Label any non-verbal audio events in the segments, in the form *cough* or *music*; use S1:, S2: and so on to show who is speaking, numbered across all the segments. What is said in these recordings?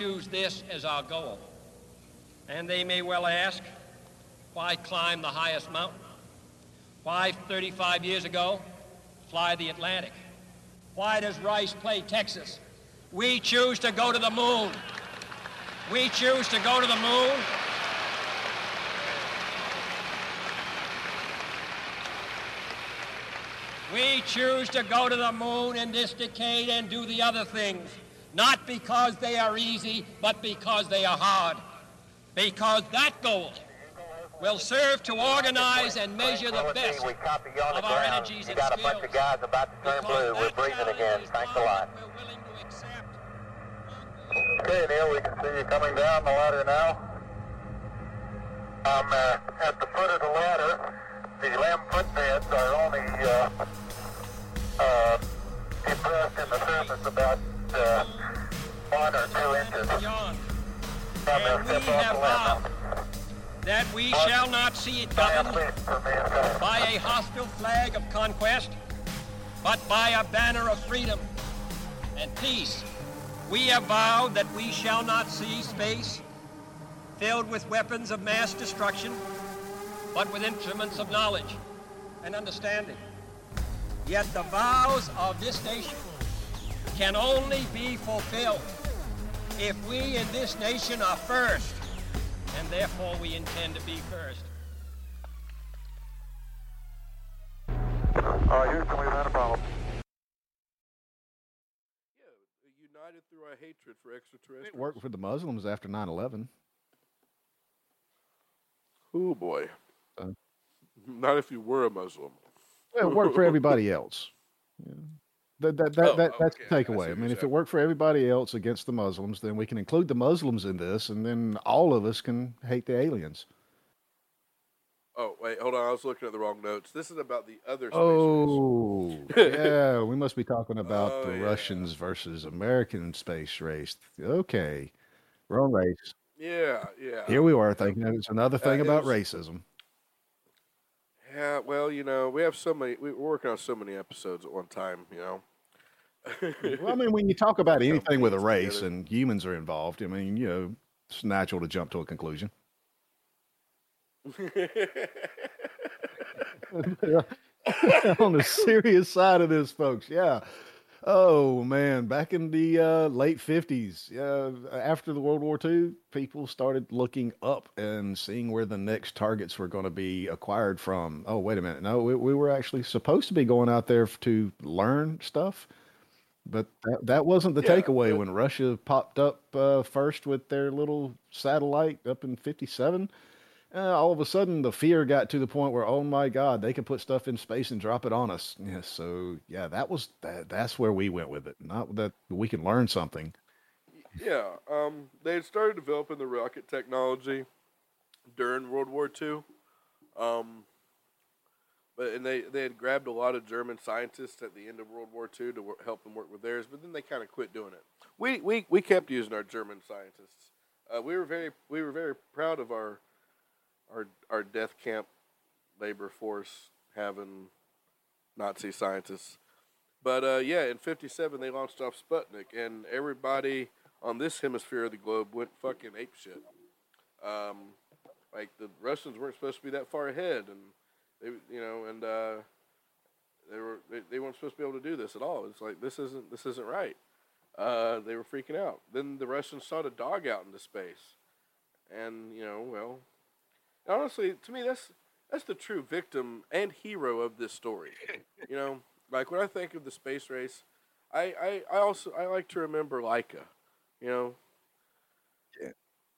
S1: choose this as our goal? And they may well ask, why climb the highest mountain? Why, 35 years ago, fly the Atlantic? Why does Rice play Texas? We choose to go to the moon. We choose to go to the moon. We choose to go to the moon in this decade and do the other things, not because they are easy, but because they are hard. Because that goal will serve to organize and measure the best
S2: we copy you on the
S1: of our
S2: ground.
S1: energies
S2: You got a bunch of guys about to turn blue. We're breathing again. Thanks a lot.
S1: we're willing to accept.
S2: Okay, Neil, we can see you coming down the ladder now. I'm uh, at the foot of the ladder. The 11 foot beds are only uh, uh, depressed in the surface about uh, one or two inches. I'm
S1: And we have
S2: off the ladder.
S1: vowed that we shall not see it governed
S2: please for me a second.
S1: by a hostile flag of conquest, but by a banner of freedom and peace. We have vowed that we shall not see space filled with weapons of mass destruction, but with instruments of knowledge and understanding. Yet the vows of this nation can only be fulfilled if we in this nation are first, and therefore we intend to be first.
S2: All right, Houston, we've had a problem.
S3: Yeah, united through our hatred for extraterrestrials.
S4: It worked for the Muslims after 9 11.
S3: Oh boy.
S4: Uh.
S3: Not if you were a Muslim.
S4: Well, it worked for everybody *laughs* else. Yeah. That, that, that,
S3: Oh,
S4: that, that's
S3: okay,
S4: the takeaway.
S3: what
S4: I mean, if it worked for everybody else against the Muslims, then we can include the Muslims in this, and then all of us can hate the aliens.
S3: Oh wait, hold on. I was looking at the wrong notes. This is about the other. Space race.
S4: Oh, *laughs* yeah. We must be talking about
S3: Oh,
S4: the
S3: yeah.
S4: Russians versus American space race. Okay. Wrong race.
S3: Yeah, yeah.
S4: Here we are thinking that it's another uh, thing
S3: it
S4: about
S3: was-
S4: racism.
S3: Yeah. Well, you know, we have so many. we- We're working on so many episodes at one time. You know.
S4: Well, I mean, when you talk about *laughs* anything with a race
S3: together.
S4: and humans are involved, I mean, you know, it's natural to jump to a conclusion. *laughs* *laughs* on the serious side of this, folks. Yeah. Oh man, back in the uh, late fifties, uh, after the World War II, people started looking up and seeing where the next targets were going to be acquired from. Oh, wait a minute, no, we, we were actually supposed to be going out there to learn stuff, but that, that wasn't the
S3: Yeah,
S4: takeaway
S3: but-
S4: when Russia popped up uh, first with their little satellite up in '57 uh, all of a sudden the fear got to the point where oh my god they could put stuff in space and drop it on us yeah so yeah that was that, that's where we went with it not that we can learn something
S3: yeah. Um. They had started developing the rocket technology during World War II. Um. But and they they had grabbed a lot of German scientists at the end of World War II to wor- help them work with theirs, but then they kind of quit doing it. We we we kept using our German scientists. Uh, we were very we were very proud of our our our death camp labor force having Nazi scientists. But uh, yeah, in '57 they launched off Sputnik, and everybody on this hemisphere of the globe went fucking ape shit. Um, like the Russians weren't supposed to be that far ahead, and they, you know, and uh, they were they, they weren't supposed to be able to do this at all. It's like this isn't this isn't right. Uh, they were freaking out. Then the Russians shot a dog out into space, and you know, well, honestly, to me, that's that's the true victim and hero of this story. *laughs* you know, like when I think of the space race, I, I, I also I like to remember Laika. You know,
S4: Yeah.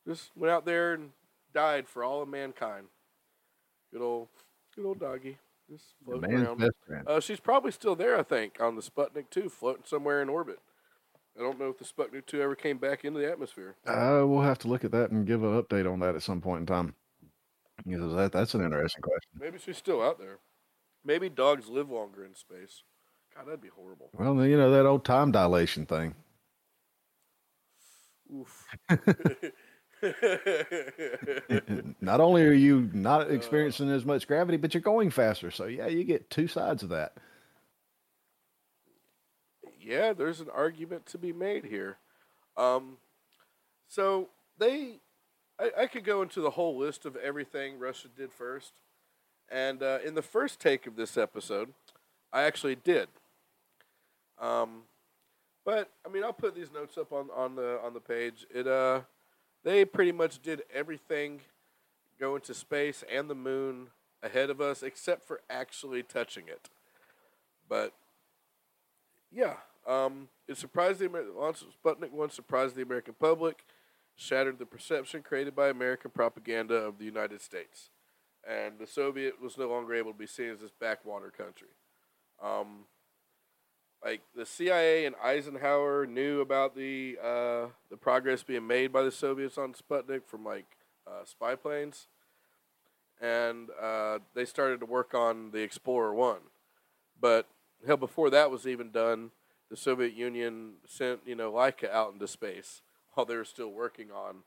S3: just went out there and died for all of mankind. Good old, good old doggy, just floating around. Uh, she's probably still there, I think, on the Sputnik 2, floating somewhere in orbit. I don't know if the Sputnik 2 ever came back into the atmosphere.
S4: uh, we'll have to look at that and give an update on that at some point in time because that, that's an interesting question
S3: Maybe she's still out there. Maybe dogs live longer in space. God, that'd be horrible.
S4: well you know that old time dilation thing
S3: Oof. *laughs* *laughs* *laughs*
S4: not only are you not experiencing as much gravity but you're going faster so yeah you get two sides of that
S3: yeah, there's an argument to be made here. Um, So they, I, I could go into the whole list of everything Russia did first, and uh, in the first take of this episode, I actually did. Um, but I mean, I'll put these notes up on, on the on the page. It uh, they pretty much did everything going to space and the moon ahead of us, except for actually touching it. But yeah, um, it surprised the Amer- launch of Sputnik one surprised the American public, shattered the perception created by American propaganda of the United States, and the Soviet was no longer able to be seen as this backwater country. Um, like the CIA and Eisenhower knew about the uh, the progress being made by the Soviets on Sputnik from like uh, spy planes, and uh, they started to work on the Explorer one. But hell, before that was even done, the Soviet Union sent you know Laika out into space while they were still working on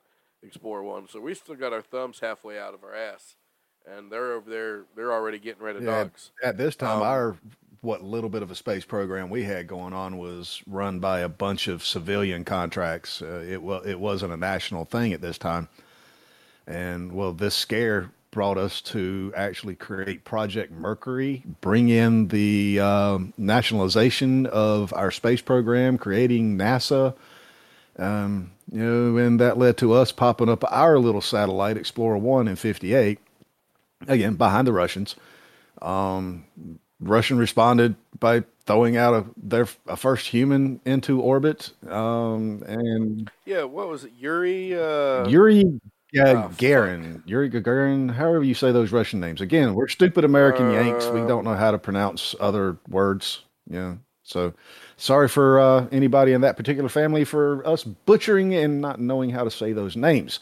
S3: Explorer one. So we still got our thumbs halfway out of our ass, and they're over there. They're already getting rid of
S4: Yeah,
S3: dogs.
S4: At this time,
S3: Um,
S4: our what little bit of a space program we had going on was run by a bunch of civilian contracts. Uh, it was it wasn't a national thing at this time, and well, this scare brought us to actually create Project Mercury, bring in the um, nationalization of our space program, creating NASA. Um, you know, and that led to us popping up our little satellite, Explorer One, in '58. Again, behind the Russians. Russian responded by throwing out a their a first human into orbit, um, and
S3: Yeah, what was it, Yuri? Uh,
S4: Yuri
S3: oh,
S4: Gagarin, Yuri Gagarin, however you say those Russian names. Again, we're stupid American Yanks. We
S3: Uh,
S4: don't know how to pronounce other words. Yeah, so sorry for uh, anybody in that particular family for us butchering and not knowing how to say those names.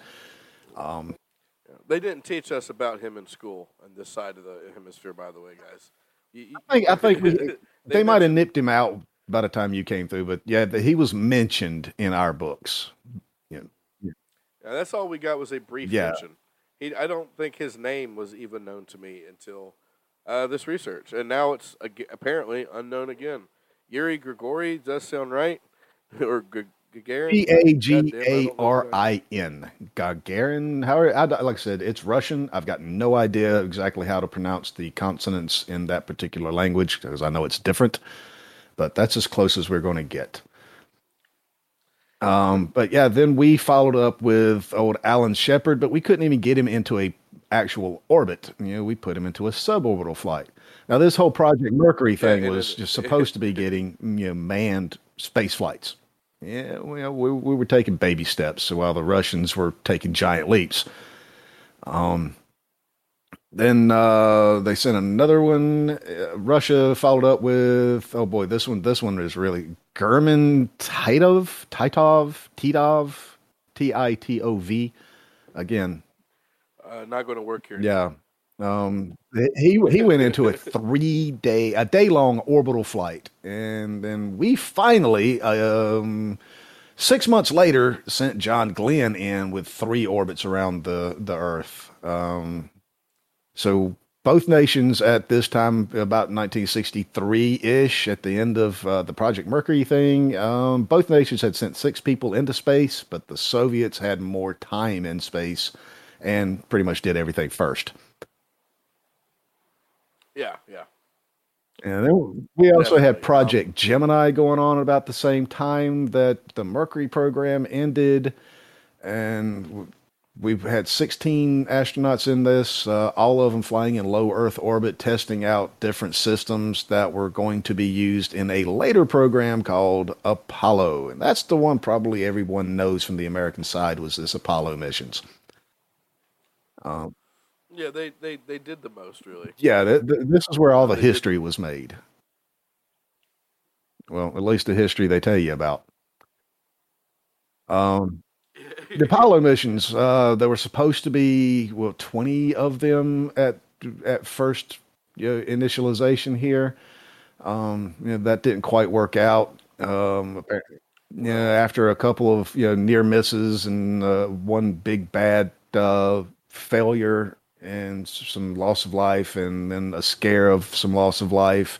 S3: They didn't teach us about him in school on this side of the hemisphere, by the way, guys. You- you-
S4: I think I think we, they,
S3: They
S4: might have nipped him out by the time you came through, but yeah, the, he was mentioned in our books. Yeah.
S3: Yeah, that's all we got was a brief
S4: Yeah.
S3: mention. He, I don't think his name was even known to me until uh, this research, and now it's ag- apparently unknown again. Yuri Grigori does sound right, *laughs* or G- Gagarin.
S4: G A G A R. I N. Gagarin. How I, like I said, it's Russian. I've got no idea exactly how to pronounce the consonants in that particular language because I know it's different. But that's as close as we're going to get. Um, but yeah, then we followed up with old Alan Shepard, but we couldn't even get him into a actual orbit. You know, we put him into a suborbital flight. Now, this whole Project Mercury thing
S3: and
S4: was just *laughs* supposed to be getting you know manned space flights. Yeah, well, we, we were taking baby steps while the Russians were taking giant leaps. Um, then uh, they sent another one. Uh, Russia followed up with oh boy, this one this one is really German Titov Titov Titov T I T O V. Again,
S3: Uh, not going to work here.
S4: yeah. Um, he he went into a three day, a day long orbital flight, and then we finally, um, six months later, sent John Glenn in with three orbits around the the Earth. Um, so both nations at this time, about 1963 ish, at the end of uh, the Project Mercury thing, um, both nations had sent six people into space, but the Soviets had more time in space and pretty much did everything first.
S3: Yeah, yeah.
S4: And then we also
S3: Definitely,
S4: had Project Gemini going on about the same time that the Mercury program ended, and we've had 16 astronauts in this, uh, all of them flying in low Earth orbit, testing out different systems that were going to be used in a later program called Apollo, and that's the one probably everyone knows from the American side was this Apollo missions.
S3: Yeah, they, they, they did the most, really.
S4: Yeah, th- th- this is where all the
S3: They did-
S4: history was made. Well, at least the history they tell you about. Um, *laughs* the Apollo missions, uh, there were supposed to be well twenty of them at at first you know, initialization here. Um, you know, that didn't quite work out. Um, apparently, yeah, after a couple of you know near misses and uh, one big bad uh, failure and some loss of life, and then a scare of some loss of life.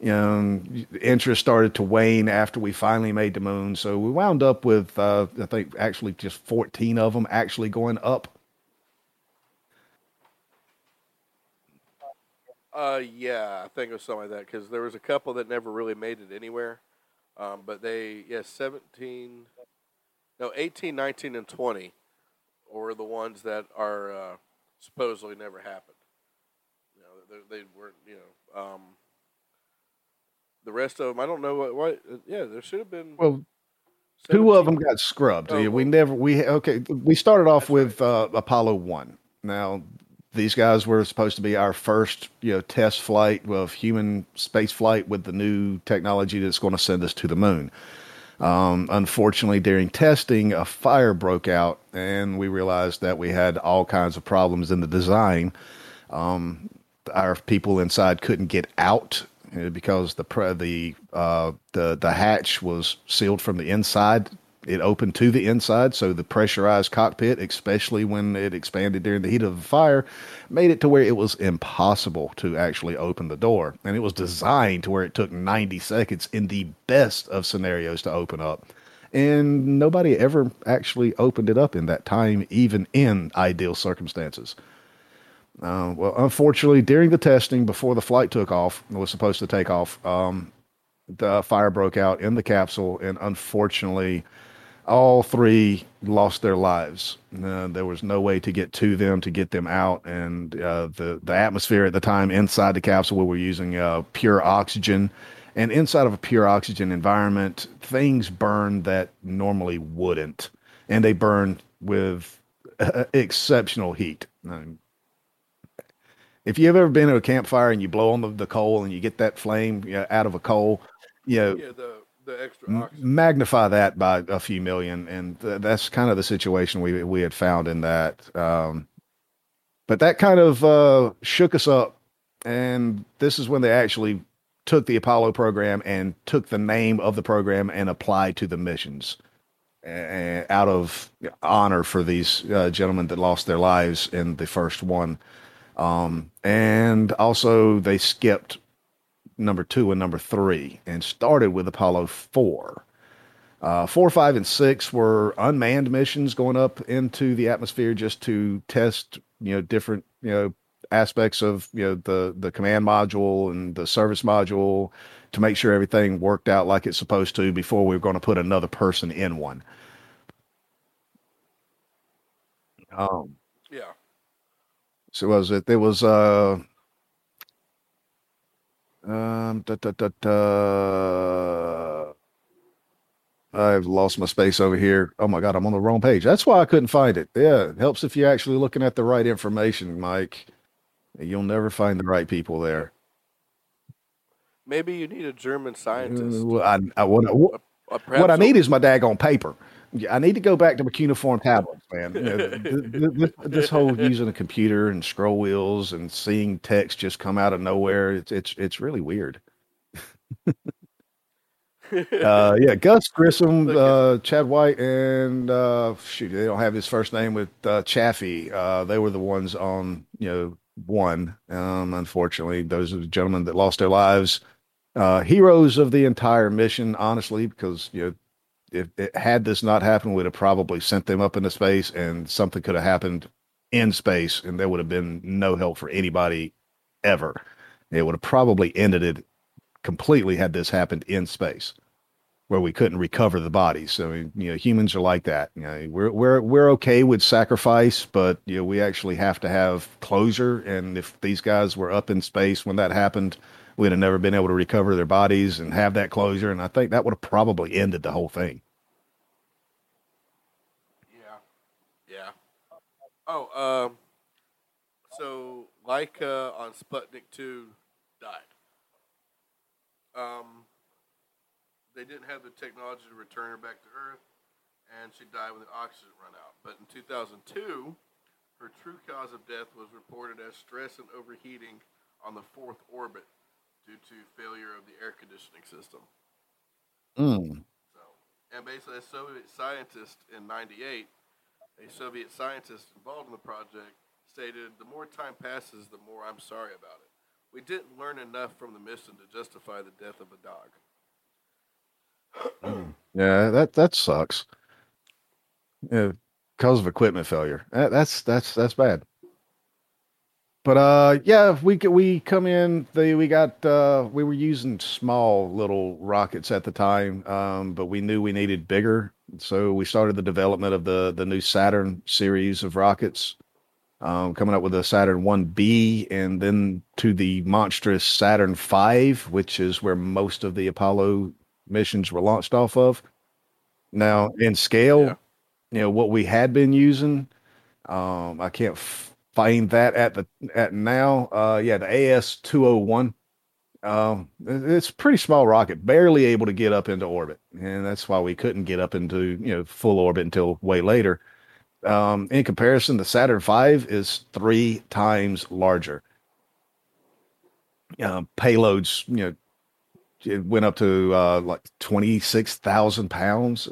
S4: you know, interest started to wane after we finally made the moon. So we wound up with, uh, I think, actually just 14 of them actually going up.
S3: Uh, yeah, I think it was something like that because there was a couple that never really made it anywhere. Um, but they, yeah, 17, no, 18, 19, and 20 were the ones that are uh, supposedly never happened. You know, they, they weren't, you know, um, the rest of them, I don't know what, what yeah, there should have been.
S4: Well, two of them got scrubbed.
S3: Oh,
S4: we never, we, okay, we started off
S3: That's right.
S4: with uh, Apollo 1. Now, these guys were supposed to be our first, you know, test flight of human space flight with the new technology that's going to send us to the moon. Um, unfortunately, during testing, a fire broke out, and we realized that we had all kinds of problems in the design. Um, our people inside couldn't get out uh, because the pre- the uh, the the hatch was sealed from the inside. It opened to the inside, so the pressurized cockpit, especially when it expanded during the heat of the fire, made it to where it was impossible to actually open the door. And it was designed to where it took 90 seconds in the best of scenarios to open up. And nobody ever actually opened it up in that time, even in ideal circumstances. Uh, well, unfortunately, during the testing before the flight took off, was supposed to take off, um, the fire broke out in the capsule, and unfortunately, all three lost their lives. Uh, there was no way to get to them to get them out, and uh, the the atmosphere at the time inside the capsule, we were using uh, pure oxygen, and inside of a pure oxygen environment, things burn that normally wouldn't, and they burn with uh, exceptional heat. Um, if you've ever been at a campfire and you blow on the, the coal and you get that flame you know, out of a coal, you know,
S3: Yeah, the, the extra oxygen.
S4: magnify that by a few million, and th- that's kind of the situation we we had found in that. Um, but that kind of uh, shook us up, and this is when they actually took the Apollo program and took the name of the program and applied to the missions, uh, out of honor for these uh, gentlemen that lost their lives in the first one. Um, and also they skipped number two and number three and started with Apollo 4. Uh, four, five, and six were unmanned missions going up into the atmosphere just to test, you know, different, you know, aspects of, you know, the, the command module and the service module to make sure everything worked out like it's supposed to before we were going to put another person in one. Um,
S3: Yeah.
S4: so was it? There was uh um da, da, da, da. I've lost my space over here. Oh my god, I'm on the wrong page. That's why I couldn't find it. Yeah, it helps if you're actually looking at the right information, Mike. You'll never find the right people there.
S3: Maybe you need a German scientist.
S4: Uh, well, I, I, what, I- what, what I need is my daggone paper. Yeah, I need to go back to my cuneiform tablets, man. You know, th- th- th- this, this whole using a computer and scroll wheels and seeing text just come out of nowhere, it's it's it's really weird. *laughs* Uh, yeah, Gus Grissom, uh, Chad White, and uh, shoot, they don't have his first name with uh, Chaffee. Uh, they were the ones on, you know, one. Um, unfortunately, those are the gentlemen that lost their lives. Uh, heroes of the entire mission, honestly, because you know, if it, had this not happened, we'd have probably sent them up into space, and something could have happened in space, and there would have been no help for anybody ever. It would have probably ended it completely had this happened in space where we couldn't recover the bodies. So you know, humans are like that. You know, we're we're we're okay with sacrifice, but you know, we actually have to have closure. And if these guys were up in space when that happened, we'd have never been able to recover their bodies and have that closure. And I think that would have probably ended the whole thing.
S3: Yeah. Yeah. Oh, um, so Laika on Sputnik 2 died. Um, they didn't have the technology to return her back to Earth, and she died when the oxygen run out. But in 2002, her true cause of death was reported as stress and overheating on the fourth orbit due to failure of the air conditioning system.
S4: Mm.
S3: So, and basically, a Soviet scientist in '98, a Soviet scientist involved in the project stated, "The more time passes, the more I'm sorry about it." we didn't learn enough from the mission to justify the death of a dog.
S4: Yeah, that that sucks. Yeah, because of equipment failure. That, that's that's that's bad. But uh, yeah, we we come in. They we got uh, we were using small little rockets at the time, um, but we knew we needed bigger, so we started the development of the the new Saturn series of rockets. Um, coming up with the Saturn 1B and then to the monstrous Saturn 5, which is where most of the Apollo missions were launched off of. Now, in scale,
S3: Yeah.
S4: you know what we had been using. Um, I can't f- find that at the at now. Uh, yeah, the AS two hundred one. Um, it's a pretty small rocket, barely able to get up into orbit, and that's why we couldn't get up into you know full orbit until way later. Um, in comparison, the Saturn V is three times larger. Um, payloads, you know, it went up to uh, like twenty six thousand pounds.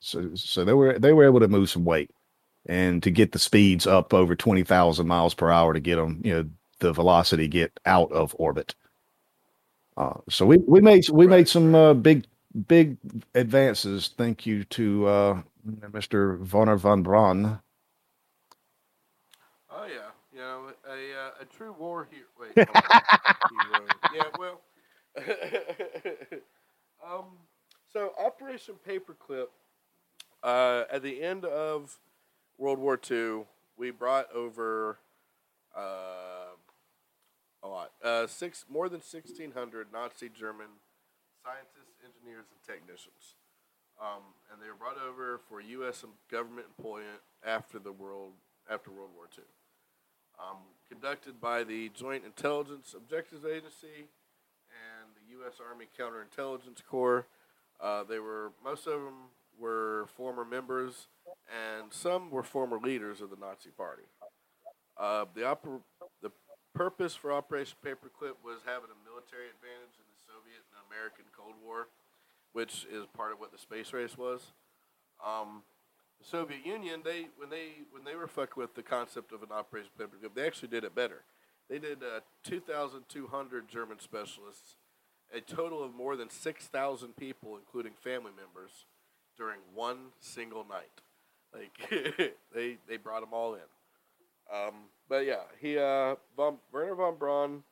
S4: So, so they were they were able to move some weight, and to get the speeds up over twenty thousand miles per hour to get them, you know, the velocity get out of orbit. Uh, so we we made we
S3: Right.
S4: made some uh, big big advances. Thank you to uh, Mr. Wernher von Braun.
S3: Oh yeah, you know a uh, a true war hero. Wait, hold on. *laughs* Hero. yeah, well, *laughs* um, so Operation Paperclip. Uh, at the end of World War II, we brought over uh, a lot, uh, six more than sixteen hundred Nazi German scientists, engineers, and technicians. Um, and they were brought over for U.S. government employment after the world after World War II um, conducted by the Joint Intelligence Objectives Agency and the U.S. Army Counterintelligence Corps. Uh, they were most of them were former members, and some were former leaders of the Nazi Party. Uh, the oper- the purpose for Operation Paperclip was having a military advantage in the Soviet and American Cold War, which is part of what the space race was. Um, the Soviet Union, they when they when they were fucking with the concept of an Operation Paperclip, they actually did it better. They did uh, 2,200 German specialists, a total of more than 6,000 people, including family members, during one single night. Like *laughs* they they brought them all in. Um, but yeah, he uh, von, Wernher von Braun.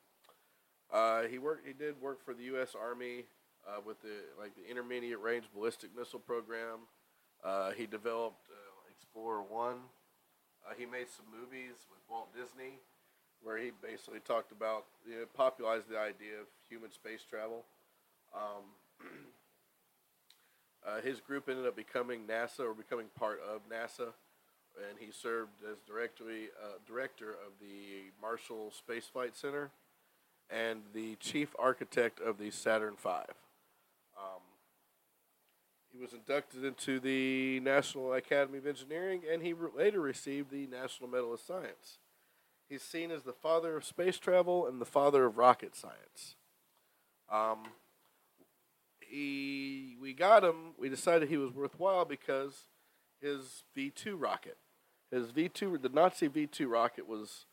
S3: Uh, he worked. He did work for the U.S. Army uh, with the like the intermediate range ballistic missile program. Uh, he developed uh, Explorer One. Uh, he made some movies with Walt Disney, where he basically talked about you know, popularized the idea of human space travel. Um, *clears throat* uh, his group ended up becoming NASA or becoming part of NASA, and he served as directly uh, director of the Marshall Space Flight Center and the chief architect of the Saturn V. Um, he was inducted into the National Academy of Engineering, and he re- later received the National Medal of Science. He's seen as the father of space travel and the father of rocket science. Um, he, we got him. We decided he was worthwhile because his V two rocket, his V two, the Nazi V two rocket was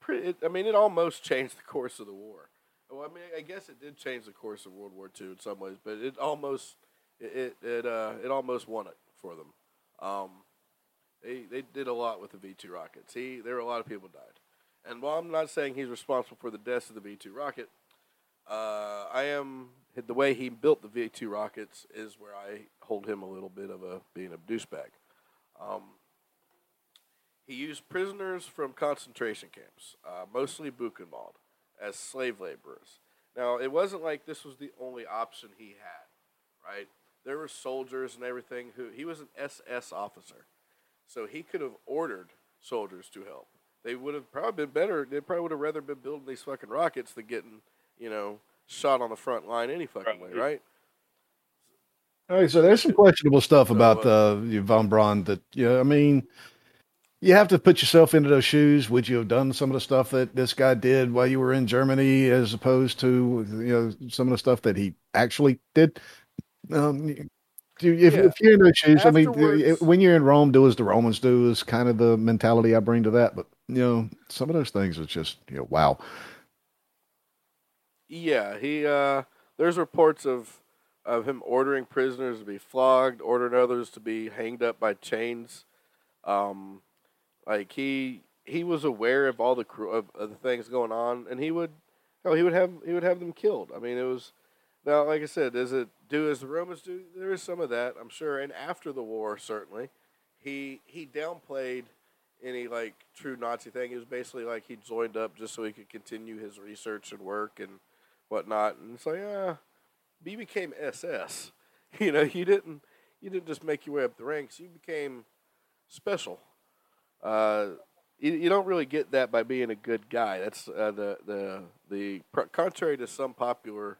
S3: pretty. It, I mean, it almost *laughs* changed the course of the war. Well, I mean, I guess it did change the course of World War II in some ways, but it almost it it it, uh, it almost won it for them. Um, they they did a lot with the V two rockets. He there were a lot of people died, and while I'm not saying he's responsible for the deaths of the V two rocket, uh, I am the way he built the V two rockets is where I hold him a little bit of a being a douchebag. Um, he used prisoners from concentration camps, uh, mostly Buchenwald, as slave laborers. Now, it wasn't like this was the only option he had, right? There were soldiers and everything who he was an SS officer, so he could have ordered soldiers to help. They would have probably been better. They probably would have rather been building these fucking rockets than getting, you know, shot on the front line any fucking way,
S5: Right.
S3: right?
S4: All right, so there's some questionable stuff about
S3: uh,
S4: uh, von Braun that, yeah, I mean, you have to put yourself into those shoes. Would you have done some of the stuff that this guy did while you were in Germany, as opposed to you know some of the stuff that he actually did? Um, do you- if,
S3: Yeah.
S4: if you're in those shoes, I mean, when you're in Rome, do as the Romans do is kind of the mentality I bring to that. But you know, some of those things are just you know, wow.
S3: Yeah, he. Uh, there's reports of of him ordering prisoners to be flogged, ordering others to be hanged up by chains. Um, like he he was aware of all the of, of the things going on, and he would, oh, he would have he would have them killed. I mean, it was now, like I said, does it do as the Romans do? There is some of that, I'm sure. And after the war, certainly, he he downplayed any like true Nazi thing. It was basically like he joined up just so he could continue his research and work and whatnot. And it's like, ah, you became SS. *laughs* You know, you didn't you didn't just make your way up the ranks. You became special. Uh, you, you don't really get that by being a good guy. That's uh, the the the contrary to some popular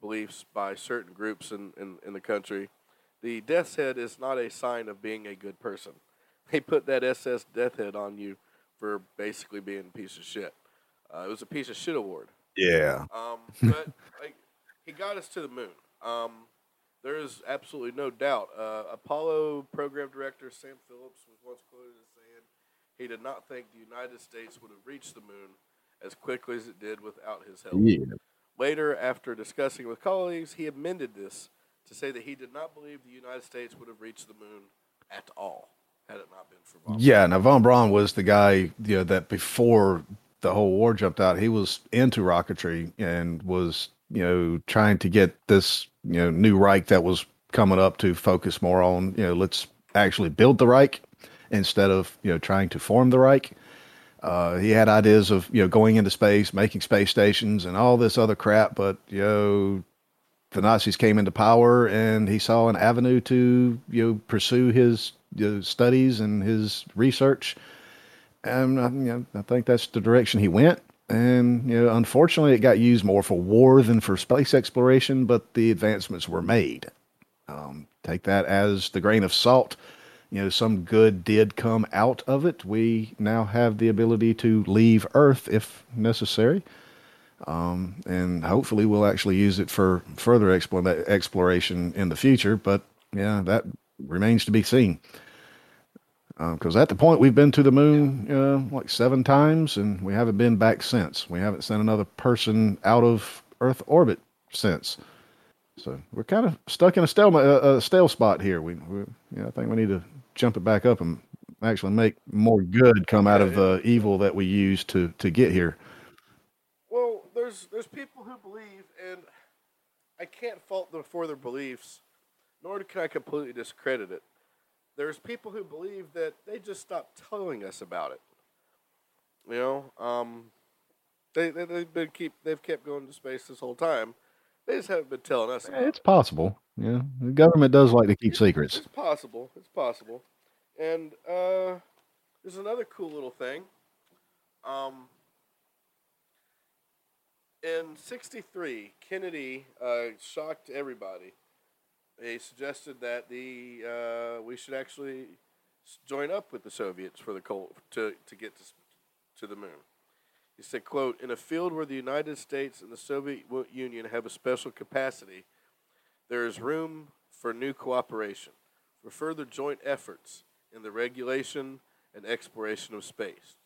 S3: beliefs by certain groups in, in, in the country. The death's head is not a sign of being a good person. They put that SS death head on you for basically being a piece of shit. Uh, it was a piece of shit award.
S4: Yeah.
S3: Um, but like, he got us to the moon. Um, there is absolutely no doubt. Uh, Apollo program director Sam Phillips was once quoted as saying he did not think the United States would have reached the moon as quickly as it did without his help.
S4: Yeah.
S3: Later, after discussing with colleagues, he amended this to say that he did not believe the United States would have reached the moon at all had it not been for von.
S4: Yeah, now von Braun was the guy you know that before the whole war jumped out, he was into rocketry and was you know trying to get this you know new Reich that was coming up to focus more on you know let's actually build the Reich instead of you know trying to form the Reich. Uh, he had ideas of you know going into space, making space stations, and all this other crap. But you know, the Nazis came into power, and he saw an avenue to you know pursue his you know, studies and his research. And uh, you know, I think that's the direction he went. And you know, unfortunately, it got used more for war than for space exploration. But the advancements were made. Um, take that as the grain of salt you know some good did come out of it. We now have the ability to leave Earth if necessary, um, and hopefully we'll actually use it for further exploration in the future. But yeah, that remains to be seen. Because uh, at the point we've been to the moon uh, like seven times, and we haven't been back since. We haven't sent another person out of Earth orbit since. So we're kind of stuck in a stale, a, a stale spot here. We, we I think we need to jump it back up and actually make more good come out of the evil that we used to to get here.
S3: Well, there's there's people who believe, and I can't fault them for their beliefs, nor can I completely discredit it. There's people who believe that they just stopped telling us about it. You know, um, they, they they've been keep they've kept going to space this whole time. They just haven't been telling us.
S4: it's it. possible. Yeah, the government does like to keep secrets.
S3: It's possible. It's possible. And uh, there's another cool little thing. Um, in '63, Kennedy uh, shocked everybody. He suggested that the uh, we should actually join up with the Soviets for the cold to to get to to the moon. He said, "quote In a field where the United States and the Soviet Union have a special capacity, there is room for new cooperation, for further joint efforts." in the regulation and exploration of space.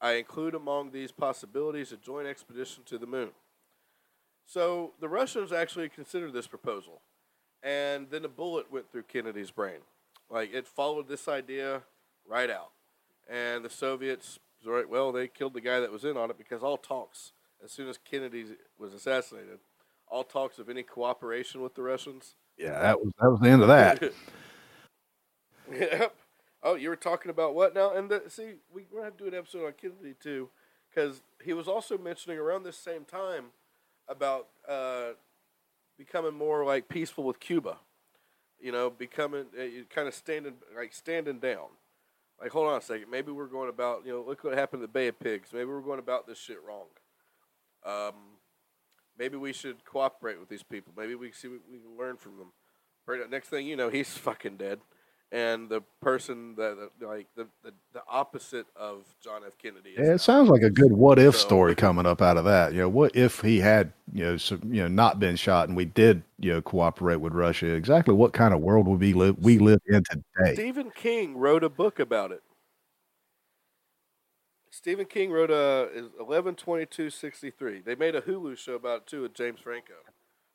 S3: I include among these possibilities a joint expedition to the moon. So the Russians actually considered this proposal, and then a bullet went through Kennedy's brain. Like it followed this idea right out. And the Soviets, right, well, they killed the guy that was in on it because all talks, as soon as Kennedy was assassinated, all talks of any cooperation with the Russians.
S4: Yeah, that was that was the end of that. *laughs*
S3: Yep. Oh, you were talking about what now? And the, see, we, we're going to have to do an episode on Kennedy too, because he was also mentioning around this same time about uh, becoming more like peaceful with Cuba. You know, becoming uh, kind of standing like standing down. Like, hold on a second. Maybe we're going about you know, look what happened to the Bay of Pigs. Maybe we're going about this shit wrong. Um, maybe we should cooperate with these people. Maybe we see what we can learn from them. Right next thing you know, he's *laughs* fucking dead and the person that like the, the, the opposite of John F. Kennedy.
S4: Yeah, it sounds like a good what if so, story coming up out of that. You know, what if he had you know so, you know not been shot and we did you know cooperate with Russia? Exactly what kind of world would we live we live in today?
S3: Stephen King wrote a book about it. Stephen King wrote a is eleven twenty two sixty three. They made a Hulu show about it too with James Franco,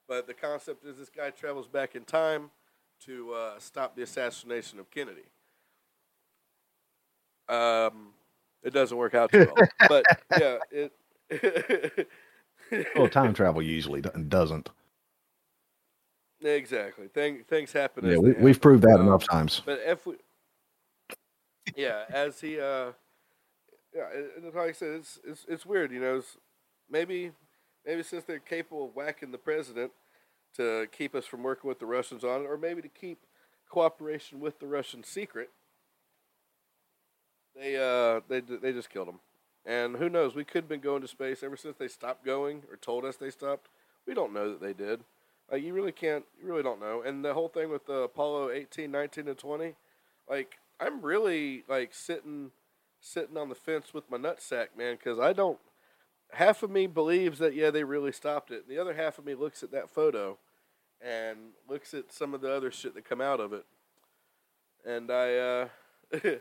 S3: but the concept is this guy travels back in time to uh, stop the assassination of Kennedy. Um, it doesn't work out too well, *laughs* but yeah, it. *laughs*
S4: Well, time travel usually do- doesn't.
S3: exactly. Thing, things happen.
S4: Yeah, we, we've proved that
S3: Um,
S4: enough times.
S3: But if we, yeah, as he, uh, yeah, it- like I said, it's it's it's weird, you know. It's maybe maybe since they're capable of whacking the president to keep us from working with the Russians on it, or maybe to keep cooperation with the Russians secret, they uh they they just killed him. And who knows? We could have been going to space ever since they stopped going or told us they stopped. We don't know that they did. Like you really can't, you really don't know. And the whole thing with the Apollo 18, 19, and 20, like I'm really like sitting, sitting on the fence with my nutsack, man, because I don't. Half of me believes that yeah they really stopped it. The other half of me looks at that photo, and looks at some of the other shit that come out of it, and I, uh, *laughs* I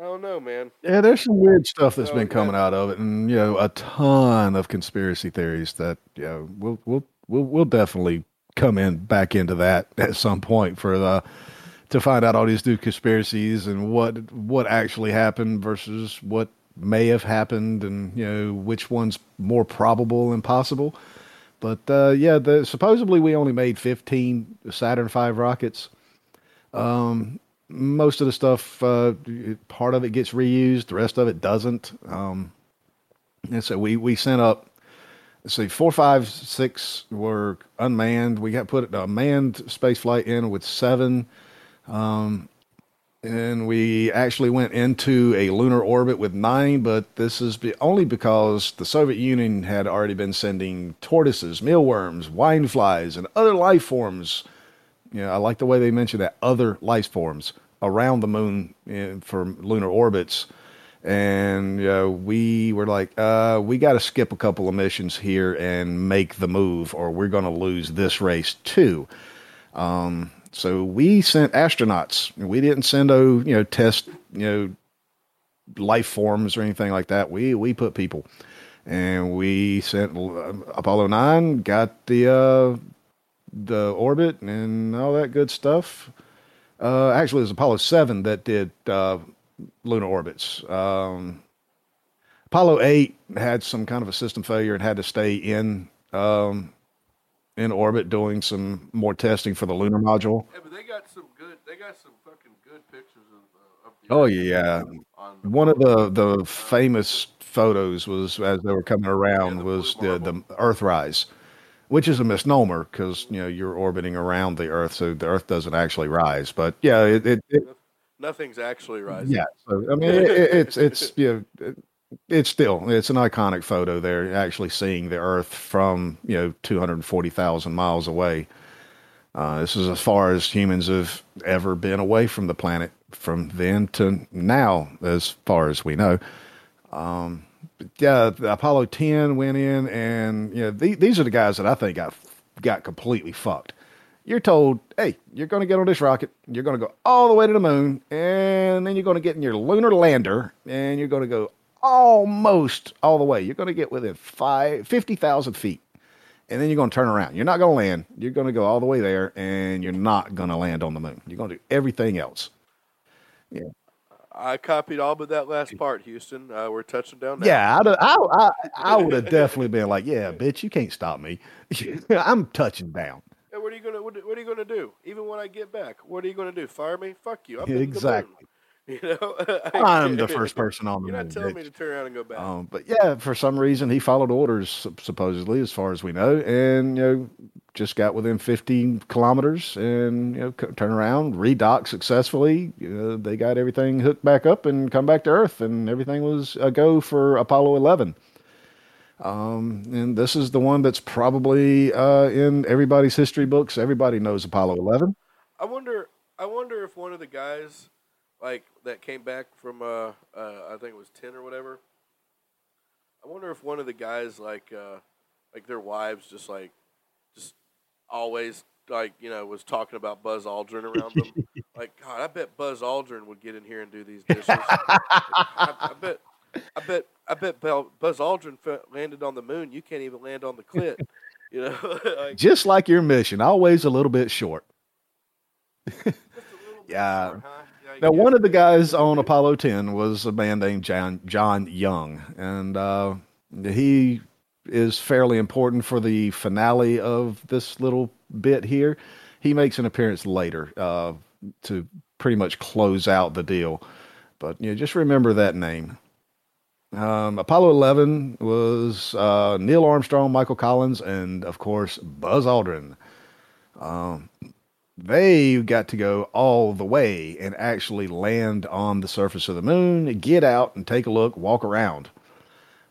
S3: don't know, man.
S4: Yeah, there's some weird stuff that's been coming out of it, and you know, a ton of conspiracy theories that you know we'll we'll we'll, we'll definitely come in back into that *laughs* at some point for the to find out all these new conspiracies and what what actually happened versus what may have happened, and you know which one's more probable and possible. But uh, yeah, the, supposedly we only made 15 Saturn V rockets most of the stuff, uh, part of it gets reused, the rest of it doesn't. Um, and so we, we sent up, let's see, four, five, six were unmanned. We got put a manned space flight in with seven. Um, and we actually went into a lunar orbit with nine, but this is only because the Soviet Union had already been sending tortoises, mealworms, wine flies, and other life forms yeah, I like the way they mentioned that other life forms around the moon in, for lunar orbits. And know, we were like, uh, we got to skip a couple of missions here and make the move, or we're going to lose this race too. Um, so we sent astronauts. We didn't send oh, you know, test you know, life forms or anything like that. We we put people, and we sent uh, Apollo nine. Got the uh, the orbit and all that good stuff. Uh, actually, it was Apollo 7 that did uh, lunar orbits. Um, Apollo 8 had some kind of a system failure and had to stay in um, in orbit doing some more testing for the lunar module.
S3: Yeah, but they got some good. They got some fucking good pictures of, uh, the
S4: Oh yeah,
S3: on
S4: one of the the famous photos was as they were coming around
S3: the
S4: was the the Earthrise, which is a misnomer because you know you're orbiting around the Earth, so the Earth doesn't actually rise. But yeah, it, it, it
S3: Nothing's actually rising.
S4: yeah. So I mean, it, it, it's it's you know, it's still it's an iconic photo there, actually seeing the Earth from you know two hundred forty thousand miles away. Uh, this is as far as humans have ever been away from the planet from then to now, as far as we know. Um, yeah, Apollo 10 went in, and you know the, these are the guys that I think got got completely fucked. You're told, hey, you're going to get on this rocket, you're going to go all the way to the moon, and then you're going to get in your lunar lander, and you're going to go almost all the way. You're going to get within five, 50,000 feet and then you're going to turn around. You're not going to land. You're going to go all the way there, and you're not going to land on the moon. You're going to do everything else. Yeah.
S3: I copied all but that last part, Houston. Uh, we're touching down now.
S4: Yeah, I'd, I, I, I would have definitely been like, yeah, bitch, you can't stop me. *laughs* I'm touching down.
S3: What are you gonna what, what are you gonna do? Even when I get back, what are you gonna do? Fire me? Fuck you. I'm.
S4: Exactly. *laughs*
S3: You know, *laughs*
S4: I'm the first person on the
S3: You're not telling me to turn around and go back.
S4: Um, but yeah, for some reason he followed orders supposedly, as far as we know, and you know just got within 15 kilometers and you know c- turn around, redock successfully. You know, they got everything hooked back up and come back to Earth, and everything was a go for Apollo 11. Um, and this is the one that's probably uh, in everybody's history books. Everybody knows Apollo 11.
S3: I wonder. I wonder if one of the guys, like that came back from, uh, uh, I think it was ten or whatever. I wonder if one of the guys, like, uh, like their wives, just like, just always like you know was talking about Buzz Aldrin around them. *laughs* like, God, I bet Buzz Aldrin would get in here and do these dishes. *laughs* I, I bet. I bet I bet Buzz Aldrin landed on the moon. You can't even land on the clit. You know, *laughs*
S4: like, just like your mission, always a little bit short. yeah. Short, huh? Now, one of the guys on Apollo 10 was a man named John, John Young, and uh, he is fairly important for the finale of this little bit here. He makes an appearance later uh, to pretty much close out the deal. But you know, just remember that name. Um, Apollo 11 was uh, Neil Armstrong, Michael Collins, and of course Buzz Aldrin. Um, they got to go all the way and actually land on the surface of the moon, get out and take a look, walk around.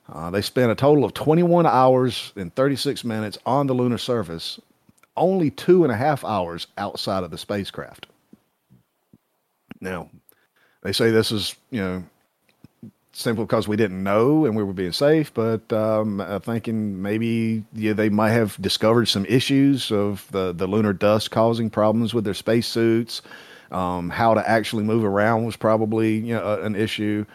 S4: Uh, they spent a total of 21 hours and 36 minutes on the lunar surface, only two and a half hours outside of the spacecraft. Now, they say this is, you know, simply because we didn't know and we were being safe, but um, thinking maybe yeah, they might have discovered some issues of the, the lunar dust causing problems with their spacesuits. Um, how to actually move around was probably you know, an issue.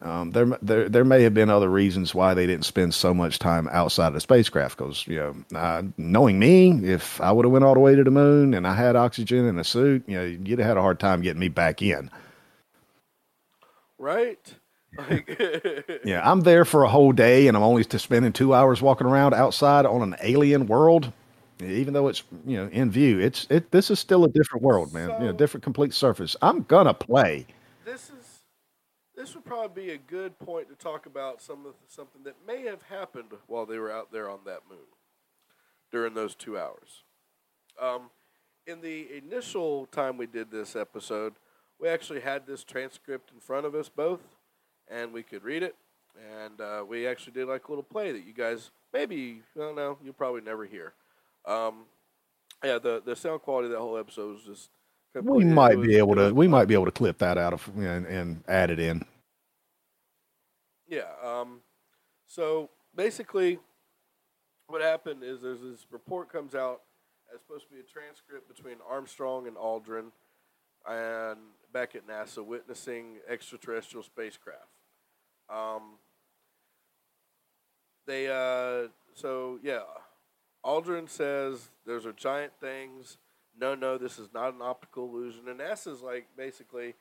S4: Um, there, there, there may have been other reasons why they didn't spend so much time outside of the spacecraft. Because you know, uh, knowing me, if I would have went all the way to the moon and I had oxygen in a suit, you know, you'd have had a hard time getting me back in.
S3: Right. *laughs*
S4: Yeah, I'm there for a whole day, and I'm only spending two hours walking around outside on an alien world. Even though it's you know in view, it's it. This is still a different world, man. So, you know, different complete surface. I'm gonna play.
S3: This is this would probably be a good point to talk about some of something that may have happened while they were out there on that moon during those two hours. Um, in the initial time we did this episode, we actually had this transcript in front of us both and we could read it. And uh, we actually did like a little play that you guys maybe I don't know you'll probably never hear. Um, yeah, the the sound quality of that whole episode was just.
S4: We might was, be able to. We might be able to clip that out of and, and add it in.
S3: Yeah. Um, so basically, what happened is there's this report comes out as supposed to be a transcript between Armstrong and Aldrin, and back at NASA witnessing extraterrestrial spacecraft. Um, they uh, so yeah, Aldrin says those are giant things. No, no, this is not an optical illusion. And NASA's like basically,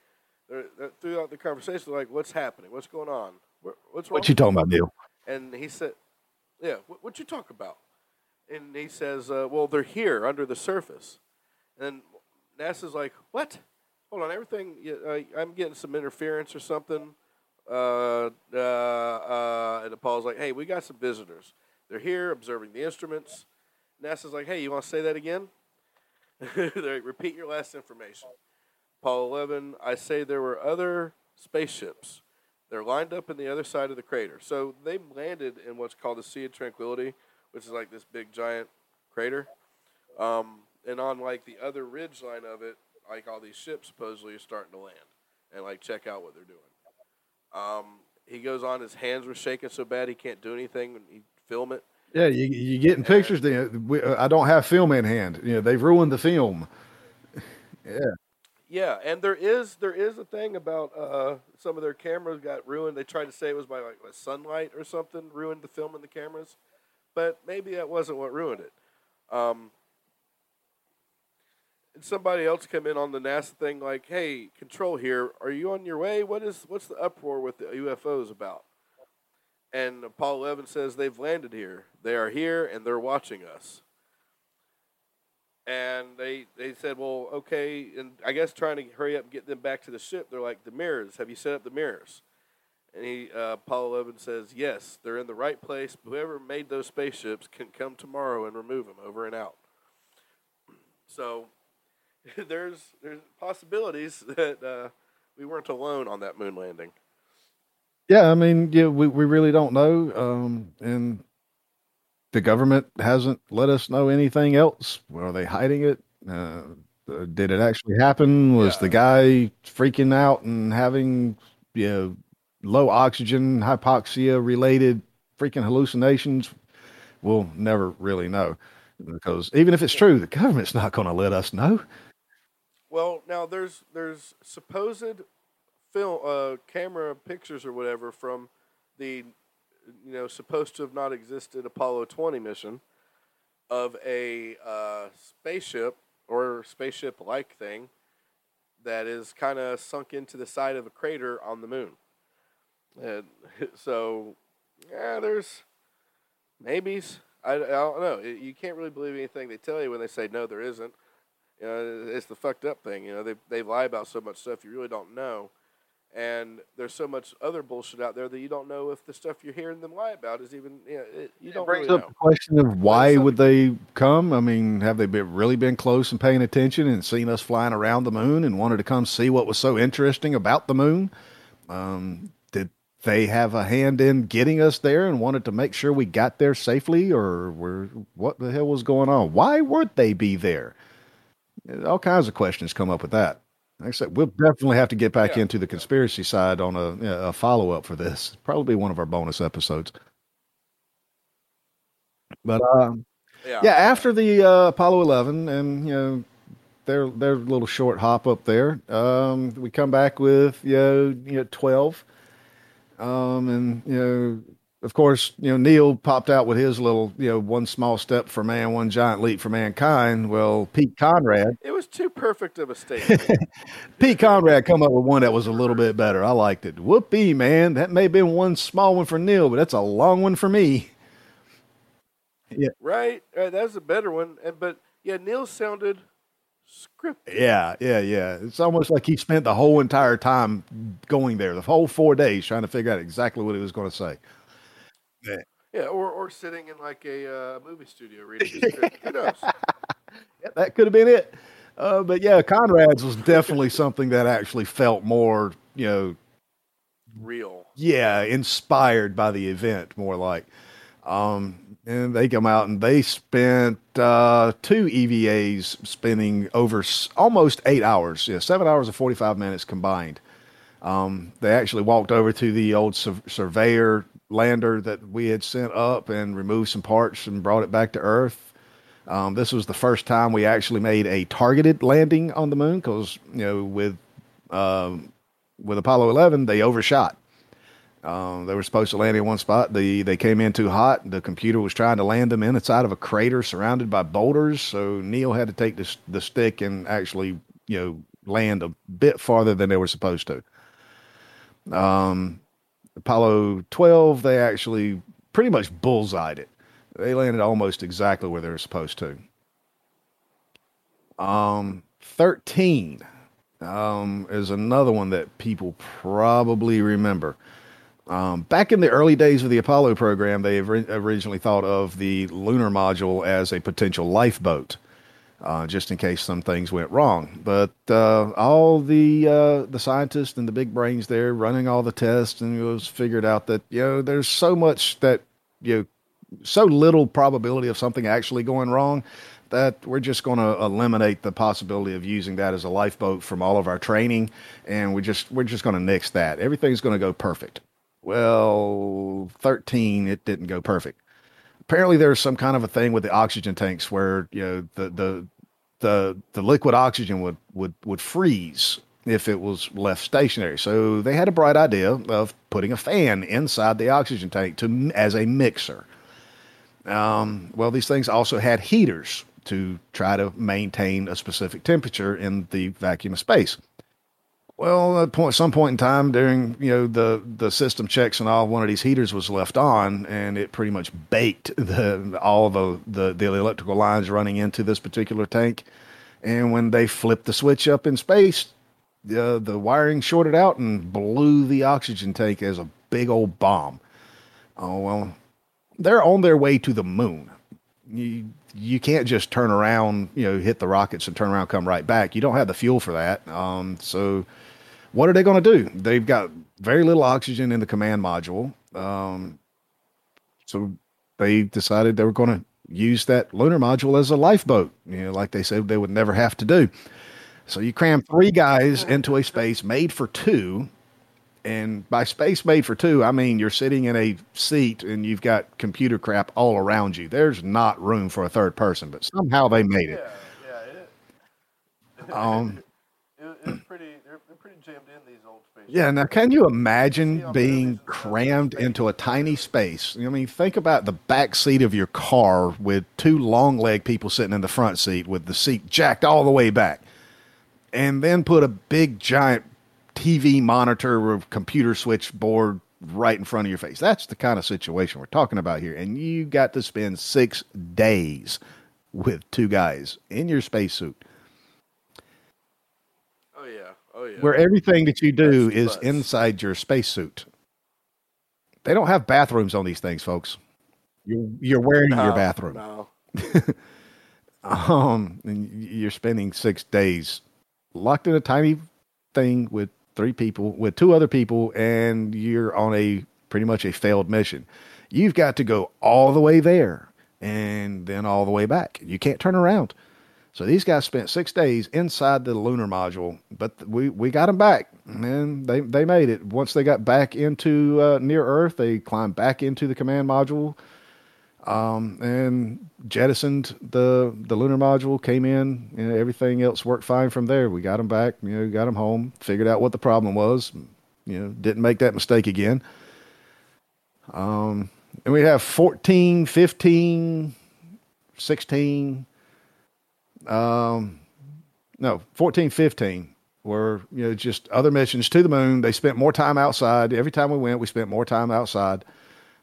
S3: they're, they're, throughout the conversation, they're like, "What's happening? What's going on? What's
S4: wrong?" What you talking about, Neil?
S3: And he said, "Yeah, what, what you talk about?" And he says, uh, "Well, they're here under the surface." And NASA's like, "What?" hold on, everything. Uh, I'm getting some interference or something. Uh, uh, uh, and Paul's like, hey, we got some visitors. They're here observing the instruments. NASA's like, hey, you want to say that again? *laughs* Like, repeat your last information. Apollo 11, I say there were other spaceships. They're lined up in the other side of the crater. So they landed in what's called the Sea of Tranquility, which is like this big giant crater. Um, and on like the other ridge line of it, like all these ships supposedly are starting to land and like check out what they're doing. Um, he goes on, his hands were shaking so bad he can't do anything when he film it.
S4: Yeah, you you getting pictures? Then we, uh, I don't have film in hand. You know, they've ruined the film. *laughs* yeah.
S3: Yeah, and there is there is a thing about uh, some of their cameras got ruined. They tried to say it was by like, sunlight or something ruined the film in the cameras, but maybe that wasn't what ruined it. Um, and somebody else come in on the NASA thing like, "Hey, control here. Are you on your way? What is what's the uproar with the UFOs about?" And Apollo 11 says they've landed here. They are here and they're watching us. And they they said, "Well, okay." And I guess trying to hurry up and get them back to the ship, they're like, "The mirrors. Have you set up the mirrors?" And he uh, Apollo 11 says, "Yes, they're in the right place. Whoever made those spaceships can come tomorrow and remove them over and out." So *laughs* there's there's possibilities *laughs* that uh, we weren't alone on that moon landing.
S4: Yeah, I mean, yeah, we we really don't know, um, and the government hasn't let us know anything else. Are they hiding it? Uh, uh, did it actually happen? Was yeah. the guy freaking out and having you know low oxygen hypoxia related freaking hallucinations? We'll never really know because even if it's true, the government's not going to let us know.
S3: Well, now there's there's supposed film uh, camera pictures or whatever from the you know supposed to have not existed Apollo 20 mission of a uh, spaceship or spaceship like thing that is kind of sunk into the side of a crater on the moon. And *laughs* so, yeah, there's maybes. I, I don't know. You can't really believe anything they tell you when they say no, there isn't. You know, it's the fucked up thing. You know, they they lie about so much stuff you really don't know, and there's so much other bullshit out there that you don't know if the stuff you're hearing them lie about is even you know it, you
S4: It
S3: don't
S4: brings
S3: really
S4: up
S3: know.
S4: the question of why would they come? I mean, have they been really been close and paying attention and seen us flying around the moon and wanted to come see what was so interesting about the moon? Um, did they have a hand in getting us there and wanted to make sure we got there safely, or were what the hell was going on? Why would they be there? All kinds of questions come up with that. Like I said, we'll definitely have to get back
S3: Yeah.
S4: into the conspiracy side on a, a follow up for this. Probably one of our bonus episodes. But um,
S3: Yeah.
S4: yeah, after the uh, Apollo 11 and you know their their little short hop up there, um, we come back with you know, you know 12, um, and you know of course you know Neil popped out with his little you know one small step for man, one giant leap for mankind. Well, Pete Conrad,
S3: It was too perfect of a statement. *laughs*
S4: Pete Conrad come up with one that was a little bit better. I liked it. Whoopee, man, that may have been one small one for Neil, but that's a long one for me.
S3: right? Uh, right? That's a better one. And but yeah, Neil sounded scripted.
S4: Yeah, yeah, yeah. It's almost like he spent the whole entire time going there, the whole four days, trying to figure out exactly what he was going to say.
S3: Yeah, or or sitting in like a uh, movie studio *laughs* reading. Who knows?
S4: Yeah, that could have been it. Uh, but yeah, Conrad's was definitely something that actually felt more, you know,
S3: Real.
S4: yeah, inspired by the event, more like. Um, and they come out and they spent uh, two EVAs spending over s- almost eight hours, yeah, seven hours and 45 minutes combined. Um, they actually walked over to the old sur- surveyor lander that we had sent up and removed some parts and brought it back to Earth. Um, this was the first time we actually made a targeted landing on the moon because, you know, with um, with Apollo 11, they overshot. Um, they were supposed to land in one spot. The they came in too hot. The computer was trying to land them inside of a crater surrounded by boulders. So Neil had to take the stick and actually you know land a bit farther than they were supposed to. Um, Apollo 12, they actually pretty much bullseyed it. They landed almost exactly where they were supposed to. Um, 13 um, is another one that people probably remember. Um, back in the early days of the Apollo program, they ori- originally thought of the lunar module as a potential lifeboat, uh, just in case some things went wrong. But uh, all the uh, the scientists and the big brains there running all the tests, and it was figured out that you know there's so much that you know, so little probability of something actually going wrong that we're just going to eliminate the possibility of using that as a lifeboat from all of our training, and we just we're just going to nix that. Everything's going to go perfect. Well, 13, it didn't go perfect. Apparently, there's some kind of a thing with the oxygen tanks where you know the the the the liquid oxygen would would would freeze if it was left stationary. So they had a bright idea of putting a fan inside the oxygen tank to as a mixer. Um, well, these things also had heaters to try to maintain a specific temperature in the vacuum of space. Well, at point, some point in time during you know the the system checks and all, one of these heaters was left on, and it pretty much baked *laughs* the all the the, the electrical lines running into this particular tank. And when they flipped the switch up in space, the the wiring shorted out and blew the oxygen tank as a big old bomb. Oh well, they're on their way to the moon. You you can't just turn around, you know, hit the rockets and turn around, come right back. You don't have the fuel for that. Um, so what are they going to do? They've got very little oxygen in the command module. Um, so they decided they were going to use that lunar module as a lifeboat, you know, like they said they would never have to do. So you cram three guys into a space made for two. And by space made for two, I mean you're sitting in a seat and you've got computer crap all around you. There's not room for a third person, but somehow they made it.
S3: Yeah, yeah. It,
S4: Um, *laughs*
S3: it, it was pretty. Pretty jammed in these old space.
S4: Yeah, now can you imagine being
S3: movies and stuff,
S4: crammed into a tiny space? I mean, think about the back seat of your car with two long leg people sitting in the front seat with the seat jacked all the way back. And then put a big giant TV monitor or computer switchboard right in front of your face. That's the kind of situation we're talking about here. And you got to spend six days with two guys in your spacesuit.
S3: Oh yeah.
S4: Where everything that you do
S3: That's
S4: is
S3: nuts.
S4: inside your spacesuit. They don't have bathrooms on these things, folks. You're, you're wearing your bathroom.
S3: No. *laughs*
S4: Um, and you're spending six days locked in a tiny thing with three people, with two other people, and you're on a pretty much a failed mission. You've got to go all the way there and then all the way back. You can't turn around. So these guys spent six days inside the lunar module, but we, we got them back, and they they made it. Once they got back into uh, near Earth, they climbed back into the command module, um, and jettisoned the the lunar module. Came in, know, everything else worked fine from there. We got them back, you know, got them home, figured out what the problem was, you know, didn't make that mistake again. Um, and we have 14, 15, 16 um, no, 14, 15 were, you know, just other missions to the moon. They spent more time outside. Every time we went, we spent more time outside.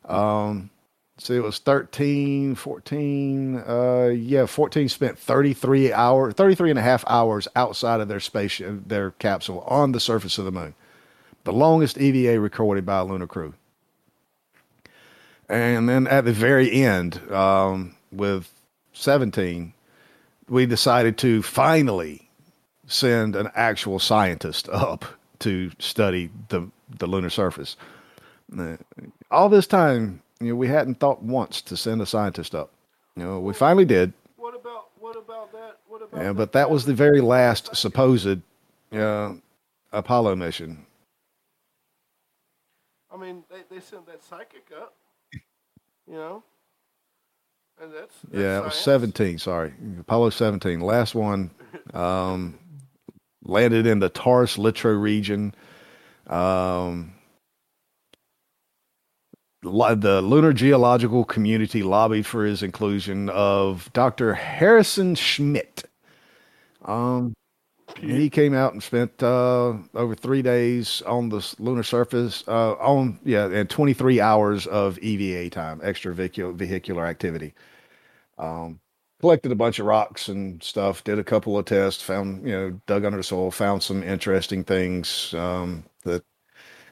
S4: Um, so it was 13, 14, uh, yeah, 14 spent 33 hours, 33 and a half hours outside of their space, their capsule on the surface of the moon. The longest EVA recorded by a lunar crew. And then at the very end, um, with 17, we decided to finally send an actual scientist up to study the the lunar surface. Uh, All this time, you know, we hadn't thought once to send a scientist up. You know, we finally did,
S3: What about what about that? What about
S4: yeah, but that was the very last supposed uh, Apollo mission.
S3: I mean, they, they sent that psychic up. You know. And that's, that's
S4: Yeah, it was 17, sorry. Apollo 17, last one. Um, landed in the Taurus Littrow region. Um, the Lunar Geological Community lobbied for his inclusion of Dr. Harrison Schmitt. Um, he came out and spent uh, over three days on the lunar surface. Uh, on yeah, and 23 hours of EVA time, extravehicular vehicular activity. Um, collected a bunch of rocks and stuff. Did a couple of tests. Found you know dug under the soil. Found some interesting things um, that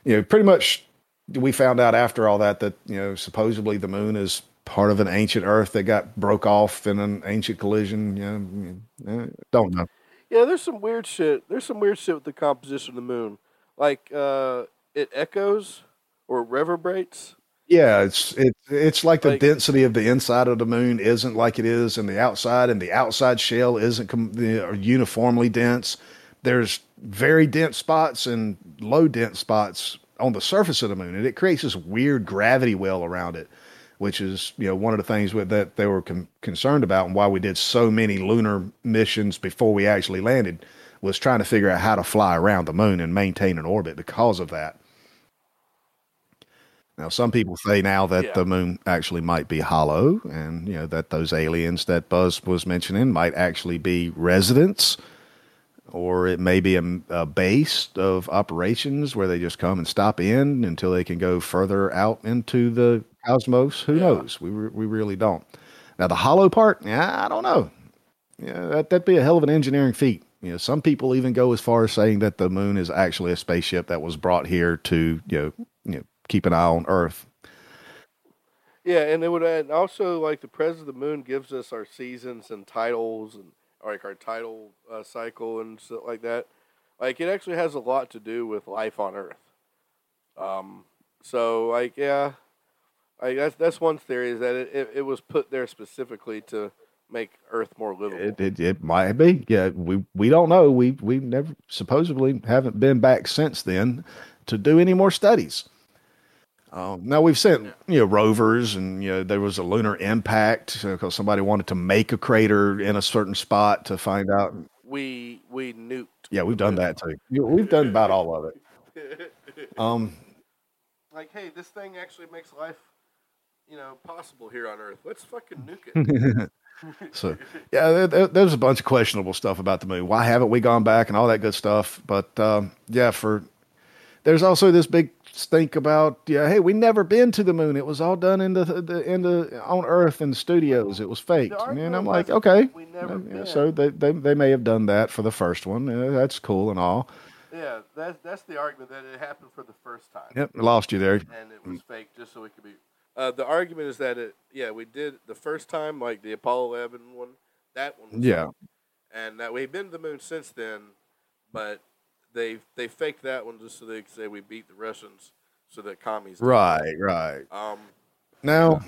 S4: you know pretty much we found out after all that that you know supposedly the moon is part of an ancient Earth that got broke off in an ancient collision. You know, eh, don't know.
S3: Yeah, there's some weird shit. There's some weird shit with the composition of the moon. Like uh it echoes or reverberates.
S4: Yeah, it's it, it's like the
S3: Like-
S4: density of the inside of the moon isn't like it is in the outside, and the outside shell isn't com- uniformly dense. There's very dense spots and low dense spots on the surface of the moon, and it creates this weird gravity well around it, which is you know one of the things with, that they were con- concerned about, and why we did so many lunar missions before we actually landed was trying to figure out how to fly around the moon and maintain an orbit because of that. Now, some people say now that
S3: Yeah.
S4: the moon actually might be hollow, and you know that those aliens that Buzz was mentioning might actually be residents, or it may be a, a base of operations where they just come and stop in until they can go further out into the cosmos. Who
S3: Yeah.
S4: knows? We re- we really don't. Now, the hollow part, yeah, I don't know. Yeah, that, that'd be a hell of an engineering feat. You know, some people even go as far as saying that the moon is actually a spaceship that was brought here to, you know, you know, keep an eye on Earth.
S3: Yeah, and it would and also like the presence of the moon gives us our seasons and titles and like our title uh, cycle and stuff like that. Like it actually has a lot to do with life on Earth. Um, so like yeah, like that's that's one theory is that it, it, it was put there specifically to make Earth more livable.
S4: It, it it might be. Yeah, we we don't know. We we never supposedly haven't been back since then to do any more studies. Um, now we've sent you know rovers, and you know there was a lunar impact because somebody wanted to make a crater in a certain spot to find out.
S3: we we nuked.
S4: Yeah, we've done that too. We've done about all of it. Um,
S3: Like, hey, this thing actually makes life, you know, possible here on Earth. Let's fucking nuke it. *laughs*
S4: so yeah, there, there- there's a bunch of questionable stuff about the moon. Why haven't we gone back and all that good stuff? But um, yeah, for there's also this big stink about yeah, hey, we never been to the moon. It was all done in the, the in the on Earth in the studios. It was faked, and I'm like, okay,
S3: we never
S4: yeah,
S3: been.
S4: so they, they they may have done that for the first one. That's cool and all.
S3: yeah, that's that's the argument that it happened for the first time.
S4: Yep, lost you there.
S3: and it was fake just so we could be. Uh, the argument is that it, yeah, we did the first time, like the Apollo 11 one, that one. Was
S4: Yeah.
S3: and that we've been to the moon since then, but they they faked that one just so they could say we beat the Russians, so that commies.
S4: Right, right.
S3: Um,
S4: Now,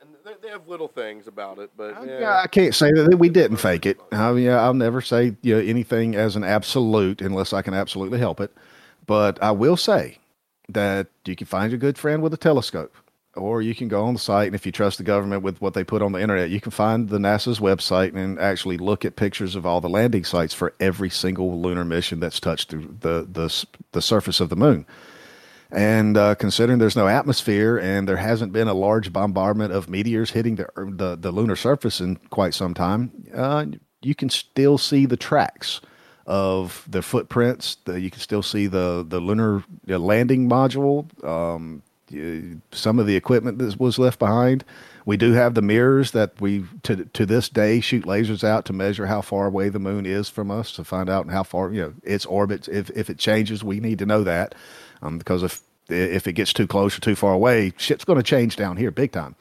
S3: and they, they have little things about it, but yeah,
S4: yeah, I can't say that we didn't fake it. I mean, yeah, I'll never say you know, anything as an absolute unless I can absolutely help it. But I will say that you can find a good friend with a telescope, or you can go on the site, and if you trust the government with what they put on the internet, you can find the NASA's website and actually look at pictures of all the landing sites for every single lunar mission that's touched the the the, the surface of the moon. And uh, considering there's no atmosphere and there hasn't been a large bombardment of meteors hitting the the, the lunar surface in quite some time, uh, you can still see the tracks of the footprints. The, you can still see the the lunar landing module. Um, some of the equipment that was left behind. We do have the mirrors that we to to this day shoot lasers out to measure how far away the moon is from us to find out how far you know its orbit. If if it changes, we need to know that um, because if if it gets too close or too far away, shit's going to change down here big time.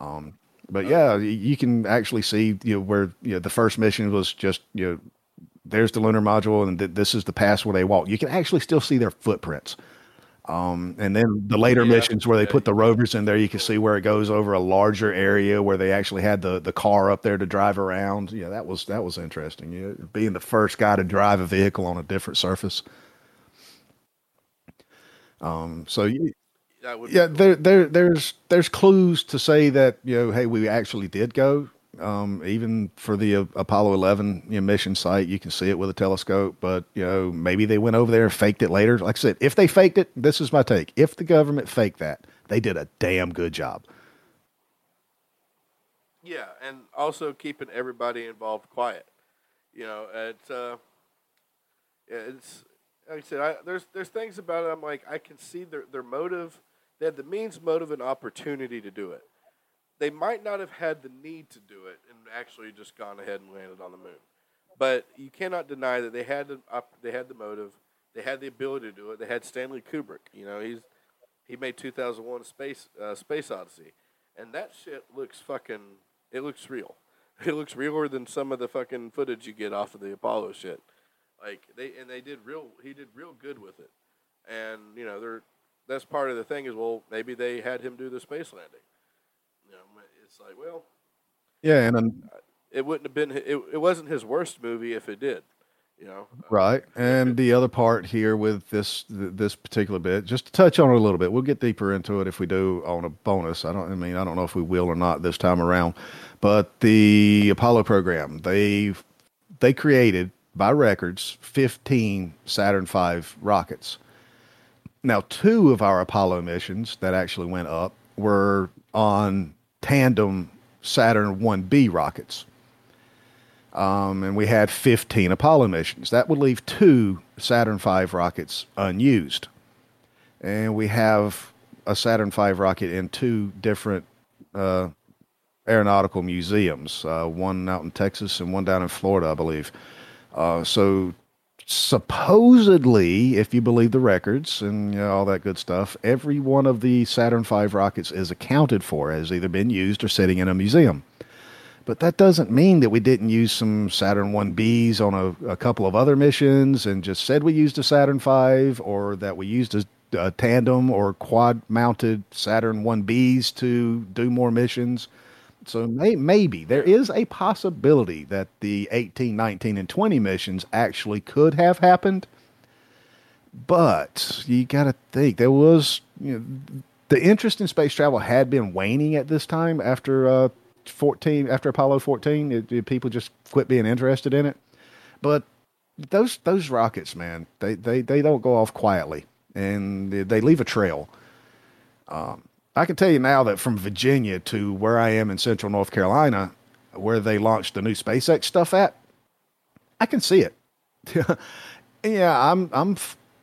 S4: Um, but yeah, you can actually see you know where you know the first mission was just you know there's the lunar module and th- this is the pass where they walk. You can actually still see their footprints. Um, and then the later
S3: Yeah,
S4: missions where they put the rovers in there, you can see where it goes over a larger area where they actually had the, the car up there to drive around. Yeah, that was that was interesting. Yeah, being the first guy to drive a vehicle on a different surface. Um, so you, yeah,
S3: cool.
S4: there, there, there's, there's clues to say that you know, hey, we actually did go. Um, even for the uh, Apollo 11 you know, mission site, you can see it with a telescope. But you know, maybe they went over there and faked it later. Like I said, if they faked it, this is my take. If the government faked that, they did a damn good job.
S3: Yeah, and also keeping everybody involved quiet. You know, it's uh, it's like I said, I, there's there's things about it. I'm like, I can see their their motive. They had the means, motive, and opportunity to do it. They might not have had the need to do it and actually just gone ahead and landed on the moon. But you cannot deny that they had the they had the motive, they had the ability to do it. They had Stanley Kubrick. You know, he's he made 2001: Space uh, Space Odyssey, and that shit looks fucking. It looks real. *laughs* It looks realer than some of the fucking footage you get off of the Apollo shit. Like they and they did real. He did real good with it, and you know they're that's part of the thing is well maybe they had him do the space landing. It's like well
S4: Yeah, and um,
S3: it wouldn't have been it, it wasn't his worst movie if it did. You know,
S4: right. And the other part here with this this particular bit, just to touch on it a little bit, we'll get deeper into it if we do on a bonus. I don't. I mean, I don't know if we will or not this time around. But the Apollo program, they they created by records 15 Saturn V rockets. Now, two of our Apollo missions that actually went up were on tandem Saturn 1B rockets. Um, and we had 15 Apollo missions. That would leave two Saturn V rockets unused. And we have a Saturn V rocket in two different uh, aeronautical museums, uh, one out in Texas and one down in Florida, I believe. Uh, so supposedly, if you believe the records and you know, all that good stuff, every one of the Saturn V rockets is accounted for, has either been used or sitting in a museum. But that doesn't mean that we didn't use some Saturn 1Bs on a, a couple of other missions and just said we used a Saturn V or that we used a, a tandem or quad mounted Saturn 1Bs to do more missions. So may, maybe there is a possibility that the 18, 19, and 20 missions actually could have happened. But you got to think there was you know, the interest in space travel had been waning at this time after uh, 14 after Apollo 14. It, it- people just quit being interested in it. but those those rockets, man, they they they don't go off quietly, and they, they leave a trail. Um, I can tell you now that from Virginia to where I am in Central North Carolina, where they launched the new SpaceX stuff at, I can see it. *laughs* yeah, I'm I'm